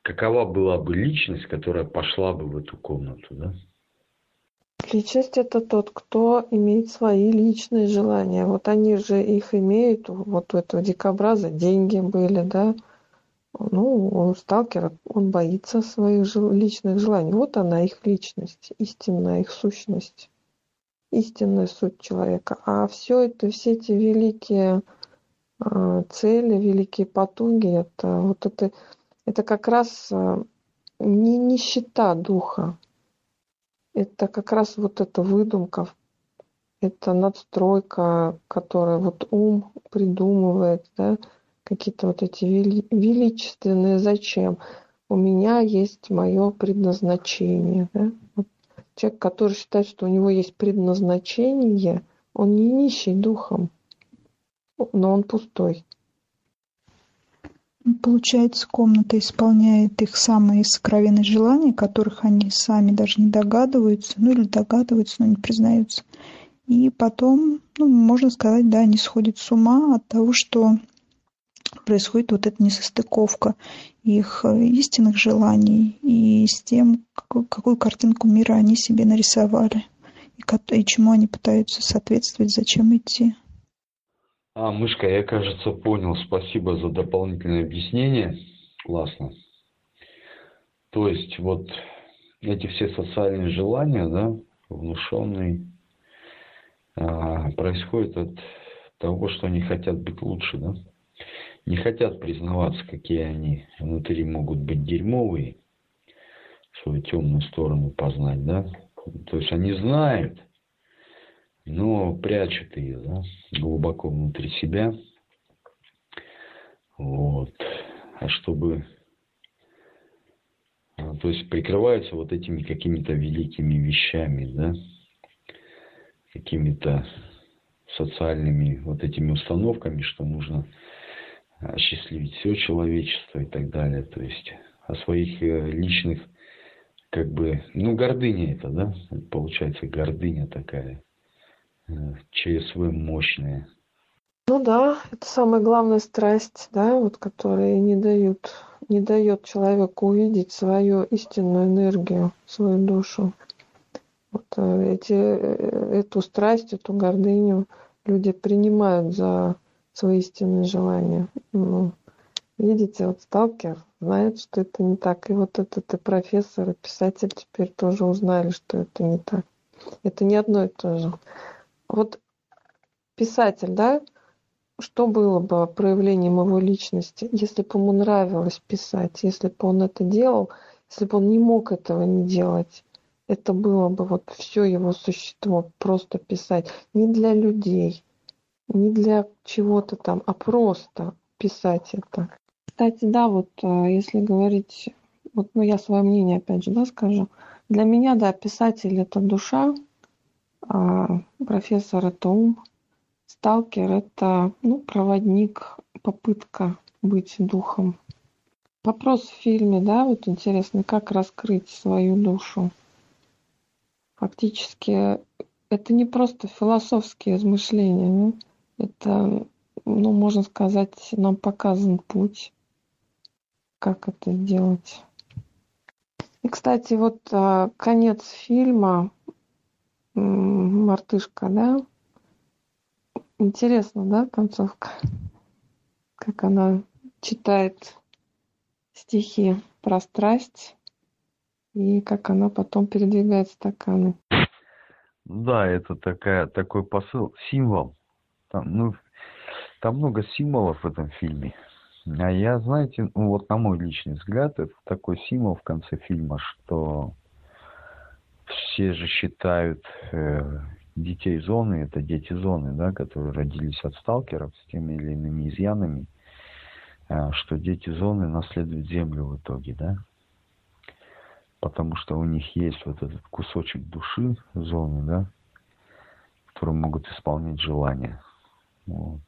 какова была бы личность, которая пошла бы в эту комнату, да? Личность – это тот, кто имеет свои личные желания. Вот они же их имеют. Вот у этого дикобраза деньги были, да. Ну, он сталкер, он боится своих личных желаний. Вот она, их личность, истинная их сущность, истинная суть человека. А все это, все эти великие э, цели, великие потуги, это вот это, это как раз э, не нищета духа, это как раз вот эта выдумка, это надстройка, которая вот ум придумывает, да, какие-то вот эти вели, величественные зачем. У меня есть мое предназначение. Да? Вот человек, который считает, что у него есть предназначение, он не нищий духом, но он пустой. Получается, комната исполняет их самые сокровенные желания, которых они сами даже не догадываются, ну или догадываются, но не признаются. И потом, ну, можно сказать, да, они сходят с ума от того, что происходит вот эта несостыковка их истинных желаний и с тем, какую картинку мира они себе нарисовали и чему они пытаются соответствовать, зачем идти. А, мышка, я, кажется, понял. Спасибо за дополнительное объяснение. Классно. То есть, вот эти все социальные желания, да, внушенные, а, происходят от того, что они хотят быть лучше, да? Не хотят признаваться, какие они внутри могут быть дерьмовые, свою темную сторону познать, да? То есть они знают, но прячут ее да, глубоко внутри себя. Вот. А чтобы а, то есть прикрываются вот этими какими-то великими вещами, да, какими-то социальными вот этими установками, что нужно осчастливить все человечество и так далее. То есть о своих э, личных, как бы, ну, гордыня это, да, получается гордыня такая. ЧСВ мощные. Ну да, это самая главная страсть, да, вот, которая не дают, не дает человеку увидеть свою истинную энергию, свою душу. Вот э, эти, э, эту страсть, эту гордыню люди принимают за свои истинные желания. Ну, видите, вот сталкер знает, что это не так. И вот этот и профессор, и писатель теперь тоже узнали, что это не так. Это не одно и то же вот писатель, да, что было бы проявлением его личности, если бы ему нравилось писать, если бы он это делал, если бы он не мог этого не делать. Это было бы вот все его существо, просто писать. Не для людей, не для чего-то там, а просто писать это. Кстати, да, вот э, если говорить, вот ну я свое мнение опять же, да, скажу. Для меня, да, писатель это душа, а, профессор это ум, сталкер это ну, проводник, попытка быть духом. Вопрос в фильме, да, вот интересно, как раскрыть свою душу. Фактически это не просто философские размышления, да? это, ну, можно сказать, нам показан путь, как это сделать. И, кстати, вот а, конец фильма мартышка, да? Интересно, да, концовка? Как она читает стихи про страсть и как она потом передвигает стаканы. Да, это такая, такой посыл, символ. Там, ну, там много символов в этом фильме. А я, знаете, ну, вот на мой личный взгляд, это такой символ в конце фильма, что все же считают э, детей зоны, это дети зоны, да, которые родились от сталкеров с теми или иными изъянами, э, что дети зоны наследуют землю в итоге, да, потому что у них есть вот этот кусочек души зоны, да, которые могут исполнять желания. Вот.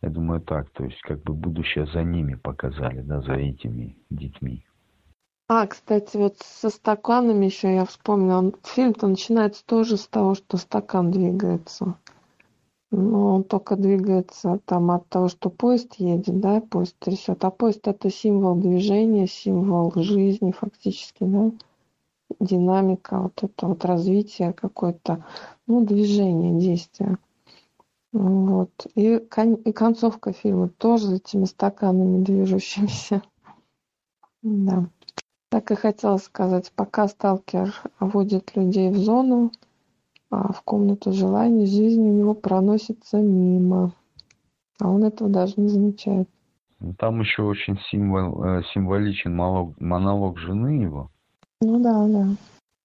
Я думаю так, то есть как бы будущее за ними показали, да, за этими детьми. А, кстати, вот со стаканами еще я вспомнила. Фильм-то начинается тоже с того, что стакан двигается. Но он только двигается там от того, что поезд едет, да, поезд трясет. А поезд это символ движения, символ жизни фактически, да. Динамика, вот это вот развитие какое-то, ну, движение, действие. Вот. И, кон- и концовка фильма тоже этими стаканами движущимися. Да. Так и хотела сказать, пока сталкер водит людей в зону, а в комнату желаний жизнь у него проносится мимо. А он этого даже не замечает. Ну, там еще очень символ, э, символичен монолог, монолог жены его. Ну да, да.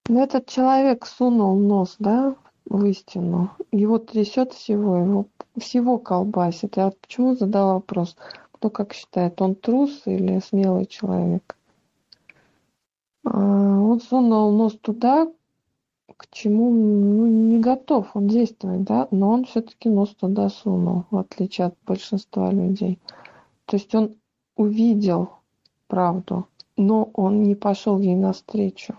Но этот человек сунул нос, да, в истину. Его трясет всего, его всего колбасит. Я вот почему задала вопрос, кто как считает, он трус или смелый человек? А, он сунул нос туда, к чему ну, не готов он действовать, да, но он все-таки нос туда сунул, в отличие от большинства людей. То есть он увидел правду, но он не пошел ей навстречу.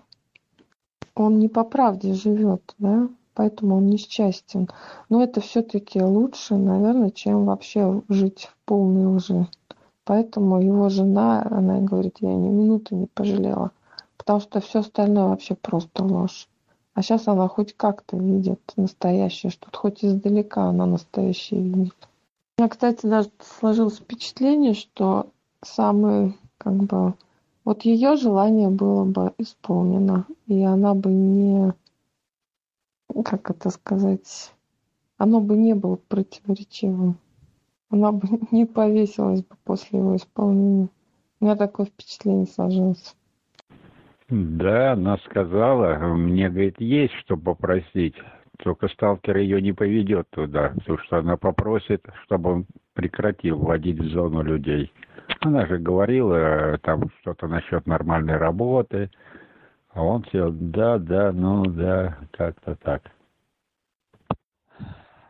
Он не по правде живет, да, поэтому он несчастен. Но это все-таки лучше, наверное, чем вообще жить в полной лжи. Поэтому его жена, она говорит, я ни минуты не пожалела, потому что все остальное вообще просто ложь. А сейчас она хоть как-то видит настоящее, что хоть издалека она настоящее видит. У меня, кстати, даже сложилось впечатление, что самый, как бы, вот ее желание было бы исполнено, и она бы не, как это сказать, оно бы не было противоречивым. Она бы не повесилась бы после его исполнения. У меня такое впечатление сложилось. Да, она сказала, мне, говорит, есть что попросить. Только сталкер ее не поведет туда, потому что она попросит, чтобы он прекратил вводить в зону людей. Она же говорила там что-то насчет нормальной работы, а он все, да, да, ну да, как-то так.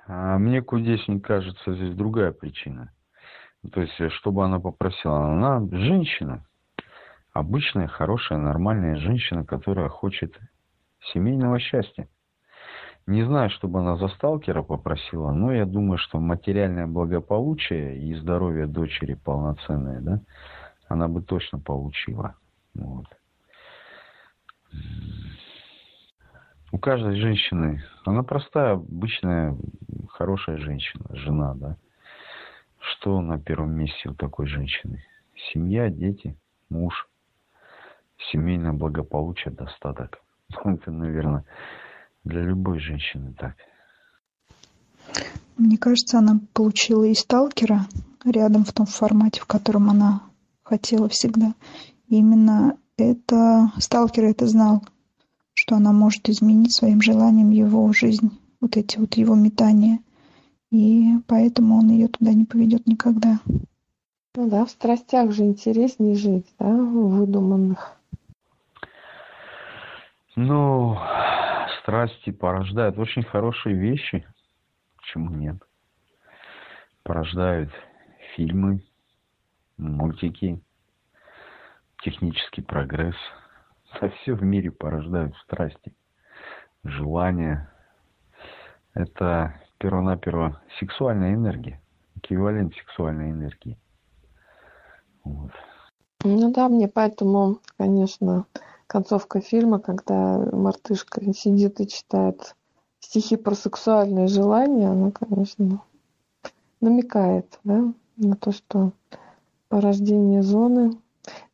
А мне, кудесник, кажется, здесь другая причина. То есть, чтобы она попросила, она женщина, обычная, хорошая, нормальная женщина, которая хочет семейного счастья. Не знаю, чтобы она за сталкера попросила, но я думаю, что материальное благополучие и здоровье дочери полноценное, да, она бы точно получила. Вот. У каждой женщины, она простая, обычная, хорошая женщина, жена, да. Что на первом месте у такой женщины? Семья, дети, муж, семейное благополучие, достаток. Это, наверное, для любой женщины так. Мне кажется, она получила и сталкера рядом в том формате, в котором она хотела всегда. И именно это сталкер это знал, что она может изменить своим желанием его жизнь, вот эти вот его метания. И поэтому он ее туда не поведет никогда. Ну да, в страстях же интереснее жить, да, в выдуманных. Ну, страсти порождают очень хорошие вещи. Почему нет? Порождают фильмы, мультики, технический прогресс. А все в мире порождают страсти, желания. Это перво-наперво сексуальная энергия, эквивалент сексуальной энергии. Вот. Ну да, мне поэтому, конечно, концовка фильма, когда мартышка сидит и читает стихи про сексуальные желания, она, конечно, намекает да, на то, что порождение зоны.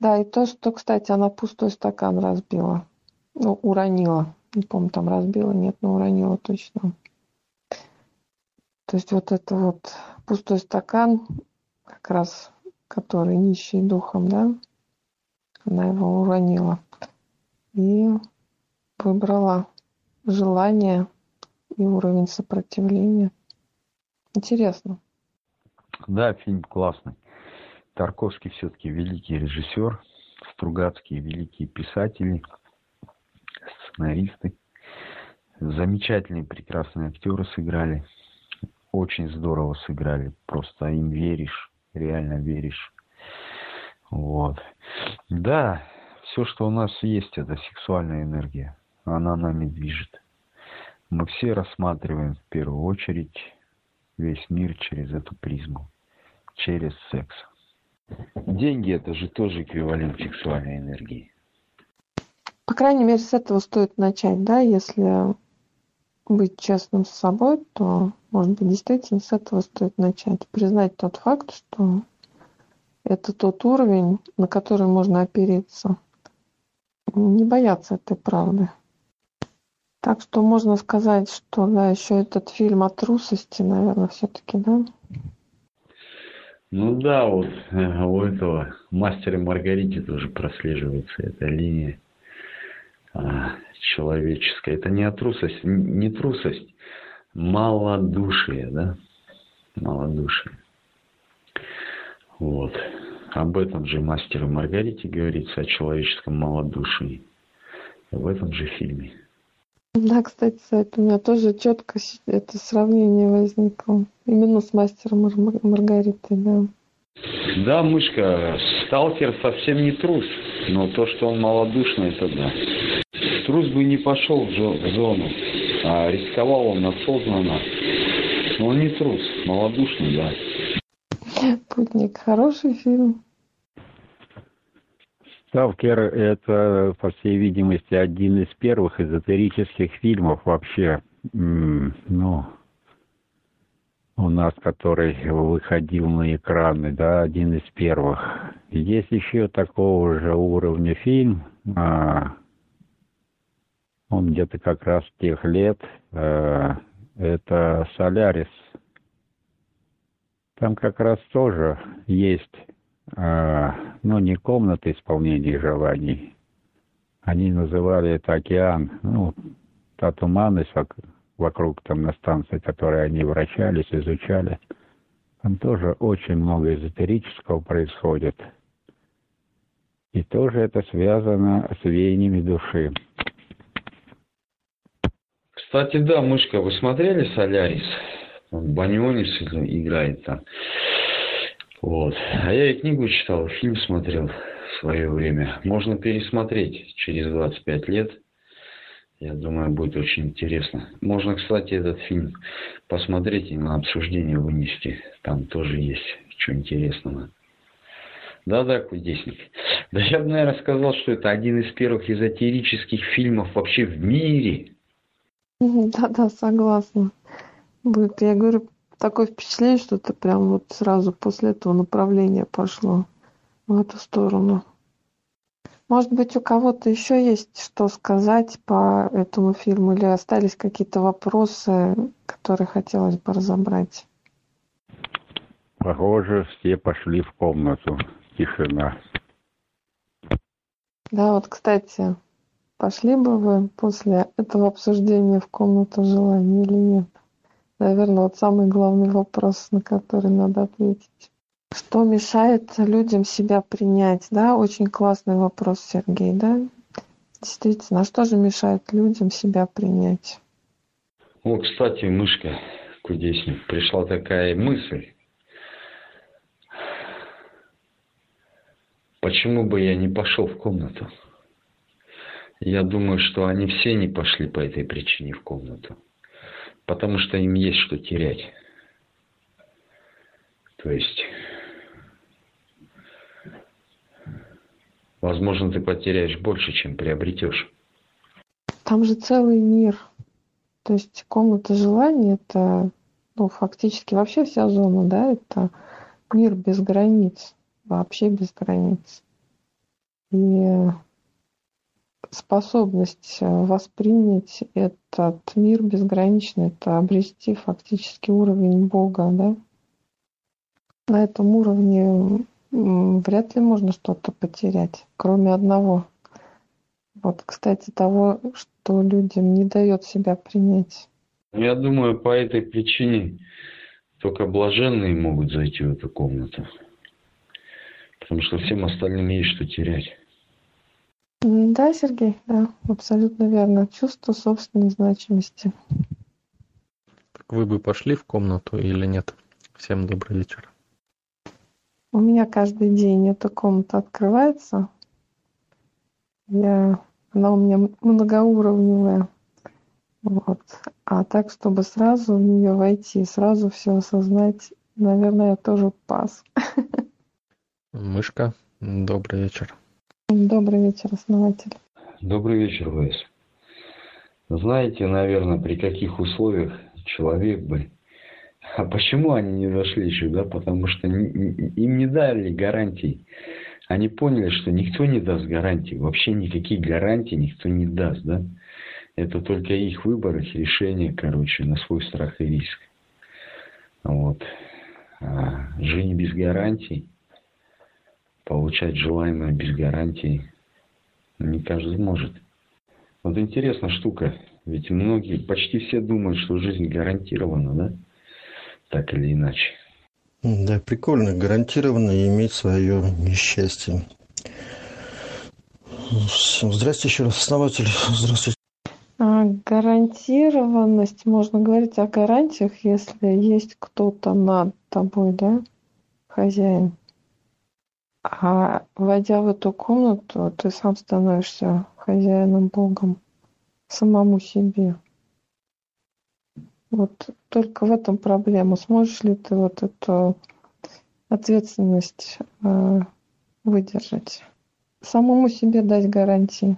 Да, и то, что, кстати, она пустой стакан разбила. Ну, уронила. Не помню, там разбила, нет, но уронила точно. То есть вот это вот пустой стакан, как раз который нищий духом, да, она его уронила и выбрала желание и уровень сопротивления. Интересно. Да, фильм классный. Тарковский все-таки великий режиссер, Стругацкий великие писатели, сценаристы. Замечательные, прекрасные актеры сыграли. Очень здорово сыграли. Просто им веришь, реально веришь. Вот. Да, все, что у нас есть, это сексуальная энергия. Она нами движет. Мы все рассматриваем в первую очередь весь мир через эту призму, через секс. Деньги это же тоже эквивалент сексуальной энергии. По крайней мере, с этого стоит начать, да, если быть честным с собой, то, может быть, действительно с этого стоит начать. Признать тот факт, что это тот уровень, на который можно опереться. Не бояться этой правды. Так что можно сказать, что да, еще этот фильм о трусости, наверное, все-таки, да? Ну да, вот э, у этого мастера Маргарите тоже прослеживается эта линия а, человеческая. Это не трусость, не трусость, малодушие, да? Малодушие. Вот. Об этом же мастеру Маргарите говорится, о человеческом малодушии. В этом же фильме. Да, кстати, это у меня тоже четко это сравнение возникло. Именно с мастером Мар- Маргаритой, да. Да, мышка, сталкер совсем не трус, но то, что он малодушный, это да. Трус бы не пошел в зону, а рисковал он осознанно. Но он не трус, малодушный, да. Путник, хороший фильм. «Сталкер» — это, по всей видимости, один из первых эзотерических фильмов вообще, ну, у нас, который выходил на экраны, да, один из первых. Есть еще такого же уровня фильм, а, он где-то как раз тех лет, а, это «Солярис». Там как раз тоже есть а, ну, не комната исполнения желаний. Они называли это океан, ну, та туманность вокруг там на станции, которые они вращались, изучали. Там тоже очень много эзотерического происходит. И тоже это связано с веяниями души. Кстати, да, мышка, вы смотрели «Солярис»? Банионис играет там. Вот. А я и книгу читал, фильм смотрел в свое время. Можно пересмотреть через 25 лет. Я думаю, будет очень интересно. Можно, кстати, этот фильм посмотреть и на обсуждение вынести. Там тоже есть что интересного. Да-да, кудесник. Да я бы, наверное, сказал, что это один из первых эзотерических фильмов вообще в мире. Да-да, согласна. Будет, я говорю, такое впечатление, что это прям вот сразу после этого направления пошло в эту сторону. Может быть, у кого-то еще есть что сказать по этому фильму или остались какие-то вопросы, которые хотелось бы разобрать? Похоже, все пошли в комнату. Тишина. Да, вот, кстати, пошли бы вы после этого обсуждения в комнату желаний или нет? Наверное, вот самый главный вопрос, на который надо ответить. Что мешает людям себя принять? Да, очень классный вопрос, Сергей, да? Действительно, а что же мешает людям себя принять? О, кстати, мышка, кудесник, пришла такая мысль. Почему бы я не пошел в комнату? Я думаю, что они все не пошли по этой причине в комнату потому что им есть что терять. То есть, возможно, ты потеряешь больше, чем приобретешь. Там же целый мир. То есть комната желаний это ну, фактически вообще вся зона, да, это мир без границ, вообще без границ. И способность э, воспринять этот мир безграничный, это обрести фактически уровень Бога, да? На этом уровне вряд ли можно что-то потерять, кроме одного. Вот, кстати, того, что людям не дает себя принять. Я думаю, по этой причине только блаженные могут зайти в эту комнату. Потому что всем остальным есть что терять. Да, Сергей, да, абсолютно верно. Чувство собственной значимости. Так вы бы пошли в комнату или нет? Всем добрый вечер. У меня каждый день эта комната открывается. Я, она у меня многоуровневая. Вот. А так, чтобы сразу в нее войти, сразу все осознать, наверное, я тоже пас. Мышка, добрый вечер. Добрый вечер, основатель. Добрый вечер, Вайс. Знаете, наверное, при каких условиях человек бы... А почему они не зашли еще? Потому что им не дали гарантий. Они поняли, что никто не даст гарантий. Вообще никаких гарантий никто не даст, да? Это только их выбор, их решение, короче, на свой страх и риск. Вот. А жизнь без гарантий, получать желаемое без гарантий, не каждый может. Вот интересная штука, ведь многие, почти все думают, что жизнь гарантирована, да? Так или иначе. Да, прикольно, гарантированно иметь свое несчастье. Здрасте еще раз, основатель. Здравствуйте. А, гарантированность, можно говорить о гарантиях, если есть кто-то над тобой, да, хозяин. А войдя в эту комнату, ты сам становишься хозяином Богом, самому себе. Вот только в этом проблема. Сможешь ли ты вот эту ответственность э, выдержать? Самому себе дать гарантии.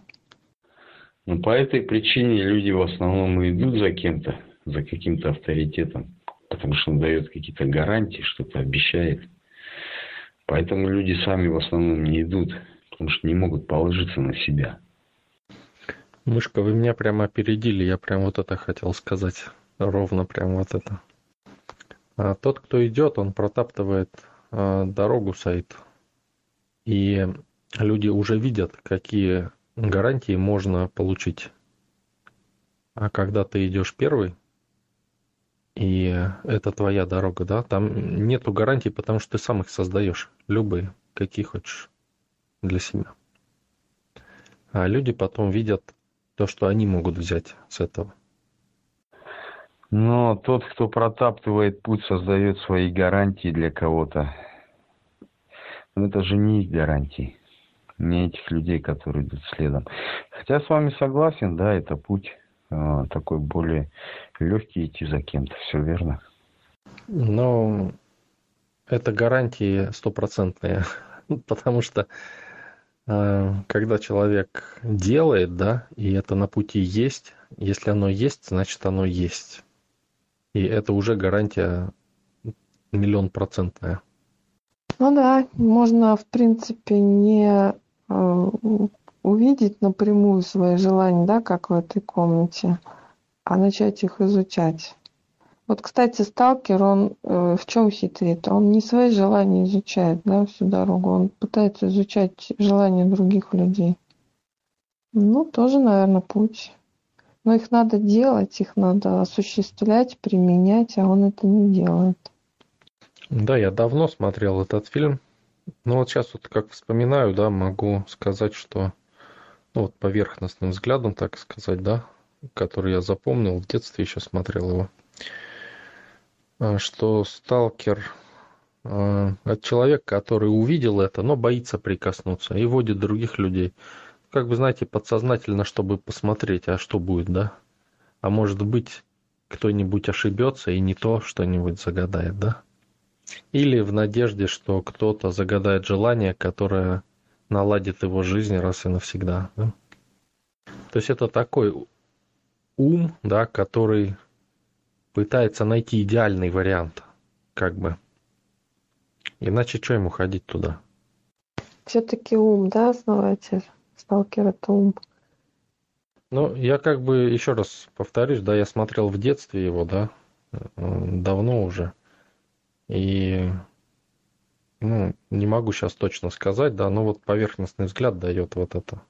Ну, по этой причине люди в основном идут за кем-то, за каким-то авторитетом, потому что он дает какие-то гарантии, что-то обещает. Поэтому люди сами в основном не идут, потому что не могут положиться на себя. Мышка, вы меня прямо опередили, я прям вот это хотел сказать. Ровно прям вот это. А тот, кто идет, он протаптывает а, дорогу сайт. И люди уже видят, какие гарантии можно получить. А когда ты идешь первый, и это твоя дорога, да, там нету гарантий, потому что ты сам их создаешь, любые, какие хочешь, для себя. А люди потом видят то, что они могут взять с этого. Но тот, кто протаптывает путь, создает свои гарантии для кого-то. Это же не их гарантии не этих людей, которые идут следом. Хотя с вами согласен, да, это путь э, такой более легкий идти за кем-то, все верно. Но это гарантии стопроцентные, потому что э, когда человек делает, да, и это на пути есть, если оно есть, значит оно есть. И это уже гарантия миллион процентная. Ну да, можно, в принципе, не Э, увидеть напрямую свои желания, да, как в этой комнате, а начать их изучать. Вот, кстати, сталкер, он э, в чем хитрит? Он не свои желания изучает, да, всю дорогу, он пытается изучать желания других людей. Ну, тоже, наверное, путь. Но их надо делать, их надо осуществлять, применять, а он это не делает. Да, я давно смотрел этот фильм. Ну вот сейчас вот как вспоминаю, да, могу сказать, что ну вот поверхностным взглядом, так сказать, да, который я запомнил, в детстве еще смотрел его, а, что сталкер а, от человека, который увидел это, но боится прикоснуться и водит других людей. Как бы, знаете, подсознательно, чтобы посмотреть, а что будет, да? А может быть, кто-нибудь ошибется и не то что-нибудь загадает, да? Или в надежде, что кто-то загадает желание, которое наладит его жизнь раз и навсегда. Да? То есть это такой ум, да, который пытается найти идеальный вариант, как бы. Иначе что ему ходить туда? Все-таки ум, да, основатель? Сталкер это ум. Ну, я как бы еще раз повторюсь, да, я смотрел в детстве его, да, э, давно уже. И ну, не могу сейчас точно сказать, да, но вот поверхностный взгляд дает вот это.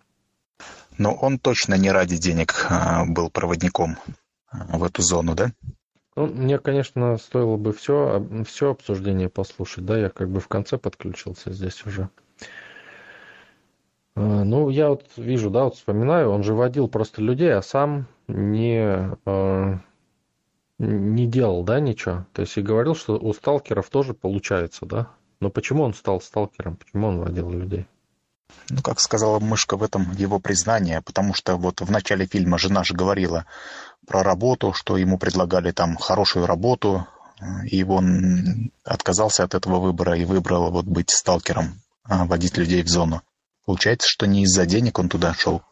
Но он точно не ради денег а, был проводником а, в эту зону, да? Ну, мне, конечно, стоило бы все, все обсуждение послушать, да, я как бы в конце подключился здесь уже. А, ну, я вот вижу, да, вот вспоминаю, он же водил просто людей, а сам не, не делал, да, ничего. То есть и говорил, что у сталкеров тоже получается, да. Но почему он стал сталкером? Почему он водил людей? Ну, как сказала мышка, в этом его признание, потому что вот в начале фильма жена же говорила про работу, что ему предлагали там хорошую работу, и он отказался от этого выбора и выбрал вот быть сталкером, а, водить людей в зону. Получается, что не из-за денег он туда шел.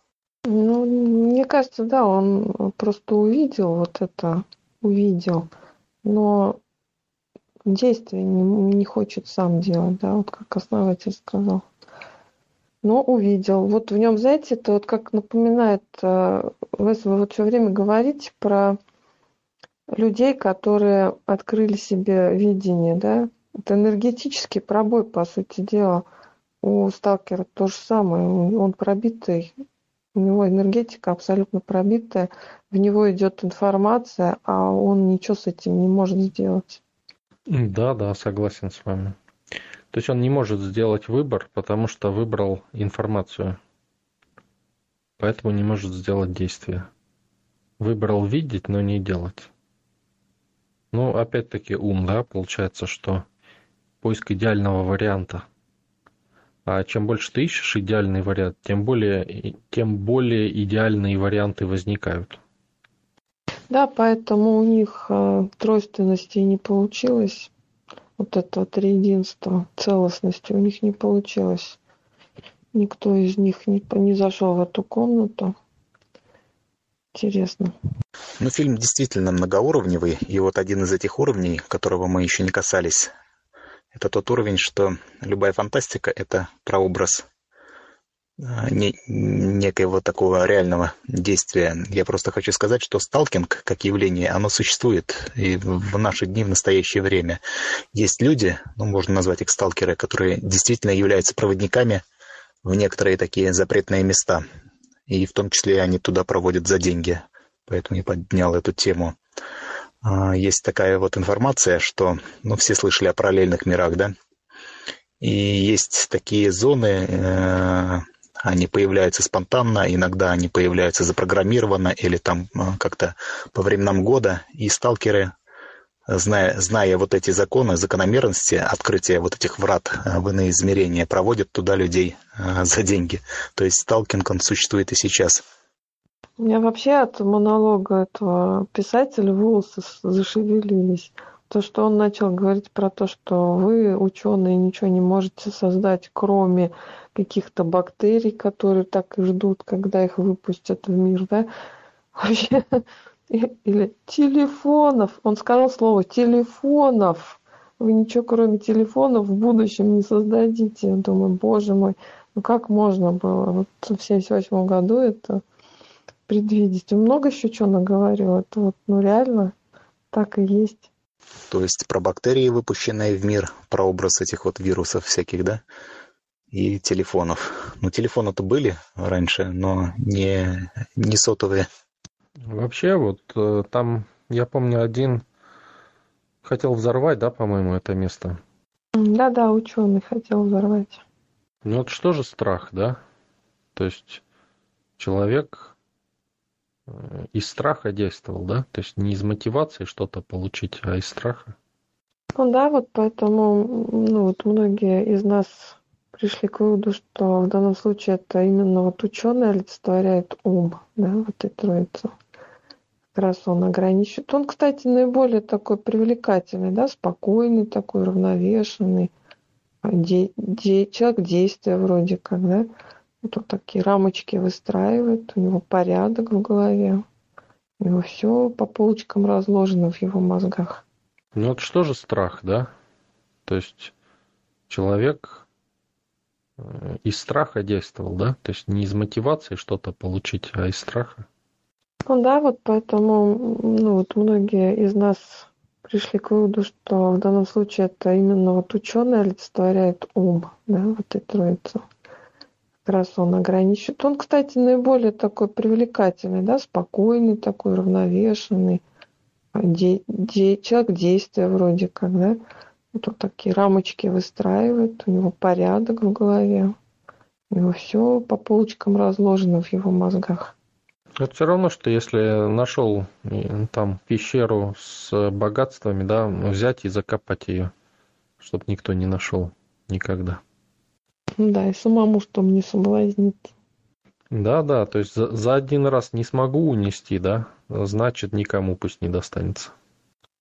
Ну, мне кажется, да, он просто увидел вот это, увидел, но действия не, не хочет сам делать, да, вот как основатель сказал. Но увидел. Вот в нем, знаете, это вот как напоминает, э, вы вот все время говорите про людей, которые открыли себе видение, да, это энергетический пробой, по сути дела – у сталкера то же самое. Он пробитый, у него энергетика абсолютно пробитая, в него идет информация, а он ничего с этим не может сделать. Да, да, согласен с вами. То есть он не может сделать выбор, потому что выбрал информацию. Поэтому не может сделать действие. Выбрал видеть, но не делать. Ну, опять-таки ум, да, получается, что поиск идеального варианта – а чем больше ты ищешь идеальный вариант, тем более, тем более идеальные варианты возникают. Да, поэтому у них э, тройственности не получилось. Вот это вот единство, целостности у них не получилось. Никто из них не, не зашел в эту комнату. Интересно. Ну, фильм действительно многоуровневый. И вот один из этих уровней, которого мы еще не касались, это тот уровень, что любая фантастика — это прообраз не, некоего такого реального действия. Я просто хочу сказать, что сталкинг как явление, оно существует и в наши дни, в настоящее время. Есть люди, ну, можно назвать их сталкеры, которые действительно являются проводниками в некоторые такие запретные места. И в том числе они туда проводят за деньги. Поэтому я поднял эту тему. А, есть такая вот информация, что, ну, все слышали о параллельных мирах, да? И есть такие зоны, э, они появляются спонтанно, иногда они появляются запрограммированно или там э, как-то по временам года, и сталкеры, зная, зная вот эти законы, закономерности открытия вот этих врат э, в иные измерения, проводят туда людей за деньги. То есть сталкинг, он существует и сейчас. У меня вообще от монолога этого писателя волосы зашевелились. То, что он начал говорить про то, что вы, ученые, ничего не можете создать, кроме каких-то бактерий, которые так и ждут, когда их выпустят в мир, да? Вообще, или телефонов. Он сказал слово телефонов. Вы ничего, кроме телефонов, в будущем не создадите. Я думаю, боже мой, ну как можно было? Вот в 1978 году это предвидеть. Он много еще чего наговорил. Это вот, ну реально так и есть. То есть про бактерии, выпущенные в мир, про образ этих вот вирусов всяких, да? И телефонов. Ну, телефоны-то были раньше, но не, не сотовые. Вообще, вот э, там, я помню, один хотел взорвать, да, по-моему, это место. Да-да, ученый хотел взорвать. Ну вот что же страх, да? То есть человек Э, из страха действовал, да? То есть не из мотивации что-то получить, а из страха. Ну да, вот поэтому, ну вот многие из нас пришли к выводу, что в данном случае это именно вот ученый олицетворяет ум, да, вот и троицу. Как раз он ограничивает. Он, кстати, наиболее такой привлекательный, да, спокойный такой, равновешенный, де- де- человек действия вроде как, да. Вот он такие рамочки выстраивает, у него порядок в голове. У него все по полочкам разложено в его мозгах. Ну вот что же страх, да? То есть человек из страха действовал, да? То есть не из мотивации что-то получить, а из страха. Ну да, вот поэтому ну, вот многие из нас пришли к выводу, что в данном случае это именно вот ученый олицетворяет ум, да, вот и троицу раз он ограничивает. Он, кстати, наиболее такой привлекательный, да, спокойный такой, равновешенный, де, де, человек действия вроде как, да. Вот он такие рамочки выстраивает, у него порядок в голове. У него все по полочкам разложено в его мозгах. Это все равно, что если нашел там пещеру с богатствами, да, взять и закопать ее, чтобы никто не нашел никогда. Да, и самому, чтобы не соблазнить. Да, да, то есть за, за один раз не смогу унести, да, значит никому пусть не достанется.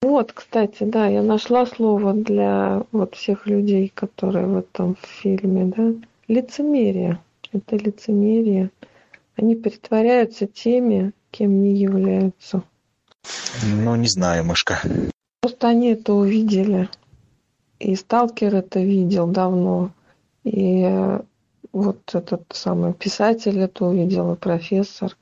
Вот, кстати, да, я нашла слово для вот всех людей, которые в этом фильме, да. Лицемерие. Это лицемерие. Они притворяются теми, кем не являются. Ну, не знаю, мышка. Просто они это увидели. И сталкер это видел давно. И вот этот самый писатель это увидел, и профессор.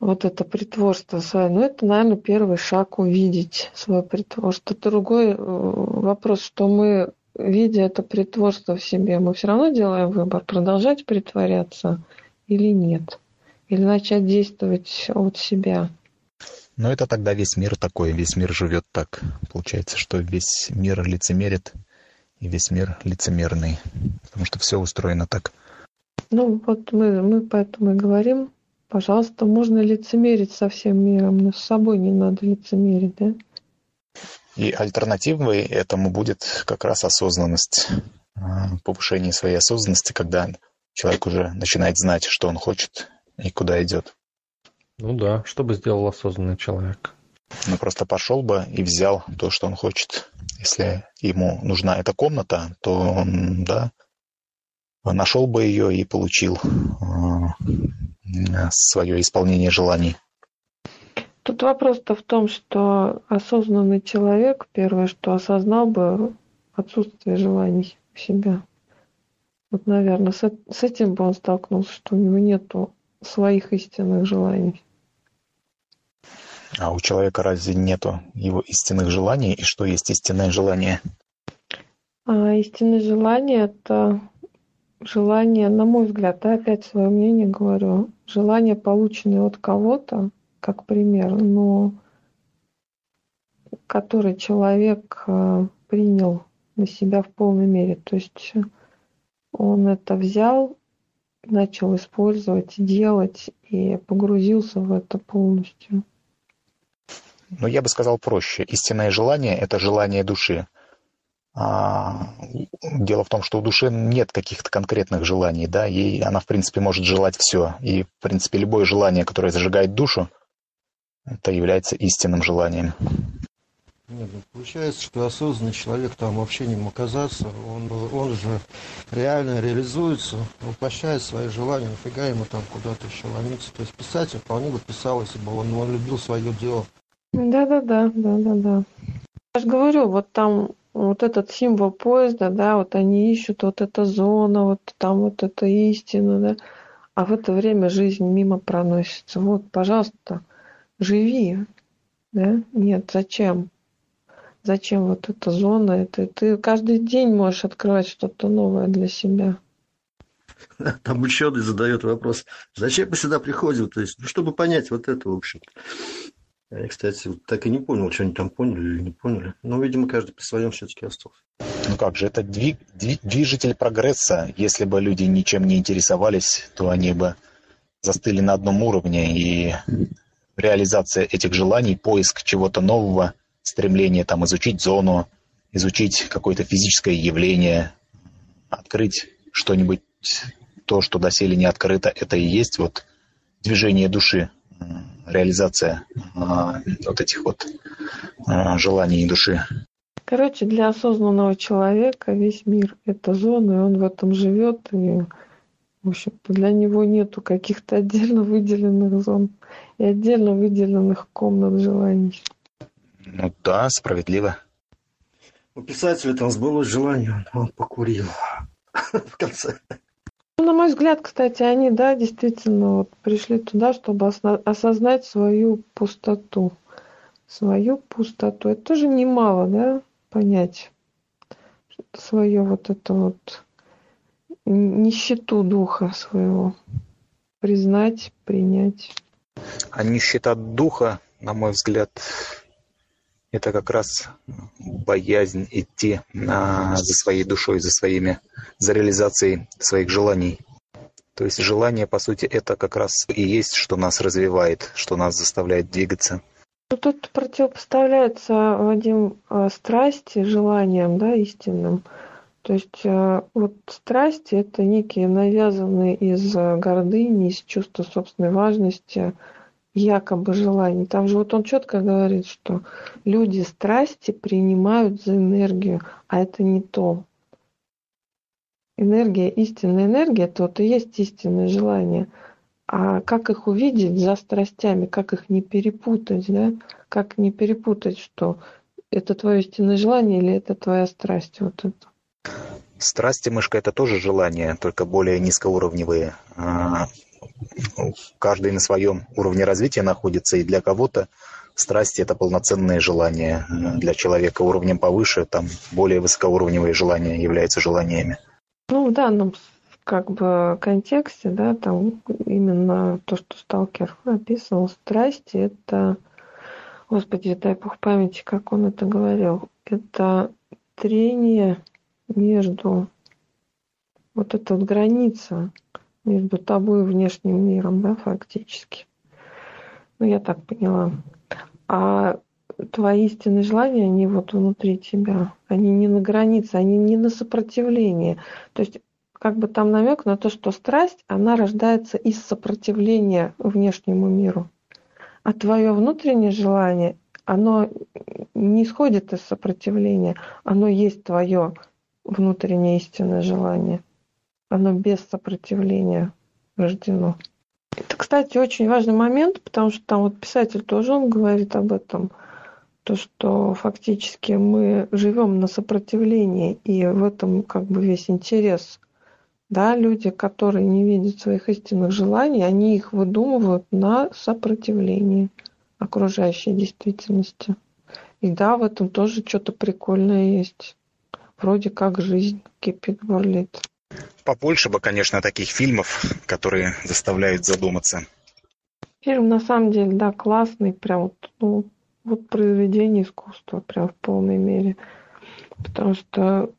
Вот это притворство свое. Ну, это, наверное, первый шаг увидеть свое притворство. Другой э, вопрос, что мы, видя это притворство в себе, мы все равно делаем выбор, продолжать притворяться или нет. Или начать действовать от себя. Но это тогда весь мир такой, весь мир живет так. Получается, что весь мир лицемерит, и весь мир лицемерный, потому что все устроено так. Ну вот мы, мы поэтому и говорим, пожалуйста, можно лицемерить со всем миром, но с собой не надо лицемерить, да? И альтернативой этому будет как раз осознанность, а, повышение своей осознанности, когда человек уже начинает знать, что он хочет и куда идет. Ну да, что бы сделал осознанный человек? Ну просто пошел бы и взял то, что он хочет. Если ему нужна эта комната, то он, да, нашел бы ее и получил э, свое исполнение желаний. Тут вопрос-то в том, что осознанный человек, первое, что осознал бы отсутствие желаний у себя. Вот, наверное, с, с этим бы он столкнулся, что у него нету своих истинных желаний. А у человека разве нету его истинных желаний? И что есть истинное желание? А, истинное желание – это желание, на мой взгляд, да, опять свое мнение говорю, желание, полученное от кого-то, как пример, но который человек э, принял на себя в полной мере. То есть он это взял, начал использовать, делать и погрузился в это полностью. Но я бы сказал проще. Истинное желание – это желание души. А, дело в том, что у души нет каких-то конкретных желаний, да, ей она, в принципе, может желать все. И, в принципе, любое желание, которое зажигает душу, это является истинным желанием. Нет, ну, получается, что осознанный человек там вообще не мог оказаться, он, он же реально реализуется, воплощает свои желания, нафига ему там куда-то еще ломиться. То есть писатель вполне бы писал, если бы он, он любил свое дело. Да-да-да, да-да-да. Я же говорю, вот там вот этот символ поезда, да, вот они ищут вот эта зона, вот там вот эта истина, да, а в это время жизнь мимо проносится. Вот, пожалуйста, живи, да, нет, зачем? Зачем вот эта зона? Это ты каждый день можешь открывать что-то новое для себя. Там ученый задает вопрос, зачем мы сюда приходим? То есть, ну, чтобы понять вот это, в общем. Я, кстати, так и не понял, что они там поняли или не поняли. Но, видимо, каждый при своем все-таки остался. Ну как же, это двиг, движитель прогресса. Если бы люди ничем не интересовались, то они бы застыли на одном уровне. И реализация этих желаний, поиск чего-то нового, стремление там изучить зону, изучить какое-то физическое явление, открыть что-нибудь, то, что доселе не открыто, это и есть вот движение души реализация а, вот этих вот а, желаний души. Короче, для осознанного человека весь мир – это зона, и он в этом живет, и, в общем-то, для него нету каких-то отдельно выделенных зон и отдельно выделенных комнат желаний. Ну да, справедливо. У писателя там сбылось желание, он покурил в конце. На мой взгляд, кстати, они, да, действительно вот пришли туда, чтобы осознать свою пустоту. Свою пустоту. Это тоже немало, да, понять свое вот это вот нищету духа своего. Признать, принять. А нищета духа, на мой взгляд, это как раз боязнь идти на, за своей душой, за своими, за реализацией своих желаний. То есть желание, по сути, это как раз и есть, что нас развивает, что нас заставляет двигаться. Ну, тут противопоставляется, Вадим, э, страсти желаниям, да, истинным. То есть э, вот страсти – это некие навязанные из э, гордыни, из чувства собственной важности, якобы желаний. Там же вот он четко говорит, что люди страсти принимают за энергию, а это не то. Энергия, истинная энергия, вот и есть истинное желание. А как их увидеть за страстями, как их не перепутать, да? Как не перепутать, что это твое истинное желание или это твоя страсть, вот это. Страсти, мышка, это тоже желания, только более низкоуровневые. А, каждый на своем уровне развития находится, и для кого-то страсти – это полноценное желание. Для человека уровнем повыше, там более высокоуровневые желания являются желаниями. Ну, в данном как бы контексте, да, там именно то, что сталкер описывал, страсти – это, господи, дай бог памяти, как он это говорил, это трение между вот эта вот граница между тобой и внешним миром, да, фактически. Ну, я так поняла. А твои истинные желания, они вот внутри тебя, они не на границе, они не на сопротивление. То есть как бы там намек на то, что страсть, она рождается из сопротивления внешнему миру. А твое внутреннее желание, оно не исходит из сопротивления, оно есть твое внутреннее истинное желание оно без сопротивления рождено. Это, кстати, очень важный момент, потому что там вот писатель тоже он говорит об этом, то, что фактически мы живем на сопротивлении, и в этом как бы весь интерес. Да, люди, которые не видят своих истинных желаний, они их выдумывают на сопротивлении окружающей действительности. И да, в этом тоже что-то прикольное есть. Вроде как жизнь кипит, бурлит. Побольше бы, конечно, таких фильмов, которые заставляют задуматься. Фильм на самом деле, да, классный, прям вот, ну, вот произведение искусства, прям в полной мере. Потому что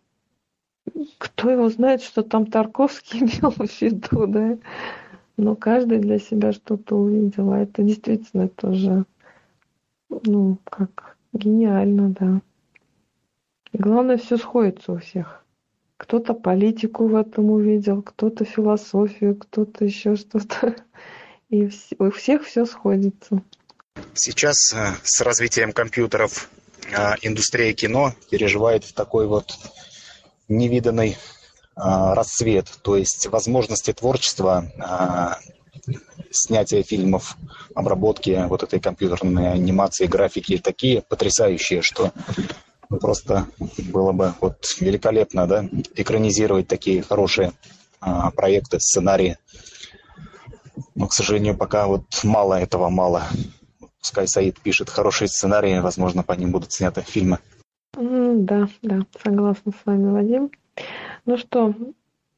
кто его знает, что там Тарковский имел в виду, да? Но каждый для себя что-то увидел. А это действительно тоже, ну, как гениально, да. И главное, все сходится у всех. Кто-то политику в этом увидел, кто-то философию, кто-то еще что-то. И у всех все сходится. Сейчас э, с развитием компьютеров э, индустрия кино переживает такой вот невиданный э, расцвет, то есть возможности творчества, снятия фильмов, обработки вот этой компьютерной анимации, графики такие потрясающие, что ну, просто было бы вот великолепно, да, экранизировать такие хорошие а, проекты, сценарии. Но, к сожалению, пока вот мало этого, мало. Пускай Саид пишет хорошие сценарии, возможно, по ним будут сняты фильмы. Да, да, согласна с вами, Вадим. Ну что,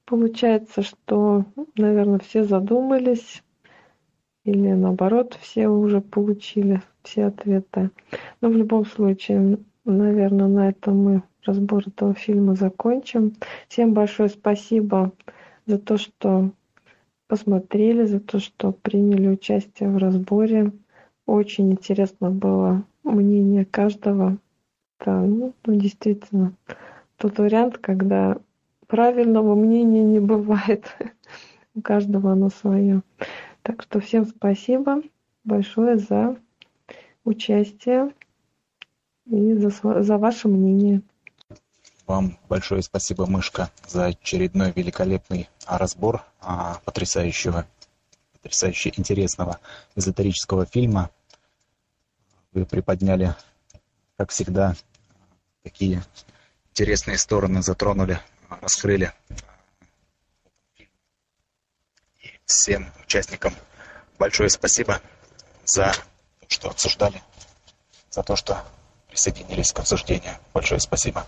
получается, что, наверное, все задумались, или наоборот, все уже получили все ответы. Но в любом случае, наверное, на этом мы разбор этого фильма закончим. Всем большое спасибо за то, что посмотрели, за то, что приняли участие в разборе. Очень интересно было мнение каждого. Да, ну, ну, действительно, тот вариант, когда правильного мнения не бывает. У каждого оно свое. Так что всем спасибо большое за участие и за, за ваше мнение. Вам большое спасибо, Мышка, за очередной великолепный разбор а, потрясающего, потрясающе интересного эзотерического фильма. Вы приподняли, как всегда, такие интересные стороны затронули, раскрыли. И всем участникам большое спасибо за то, что обсуждали, за то, что присоединились к обсуждению. Большое спасибо.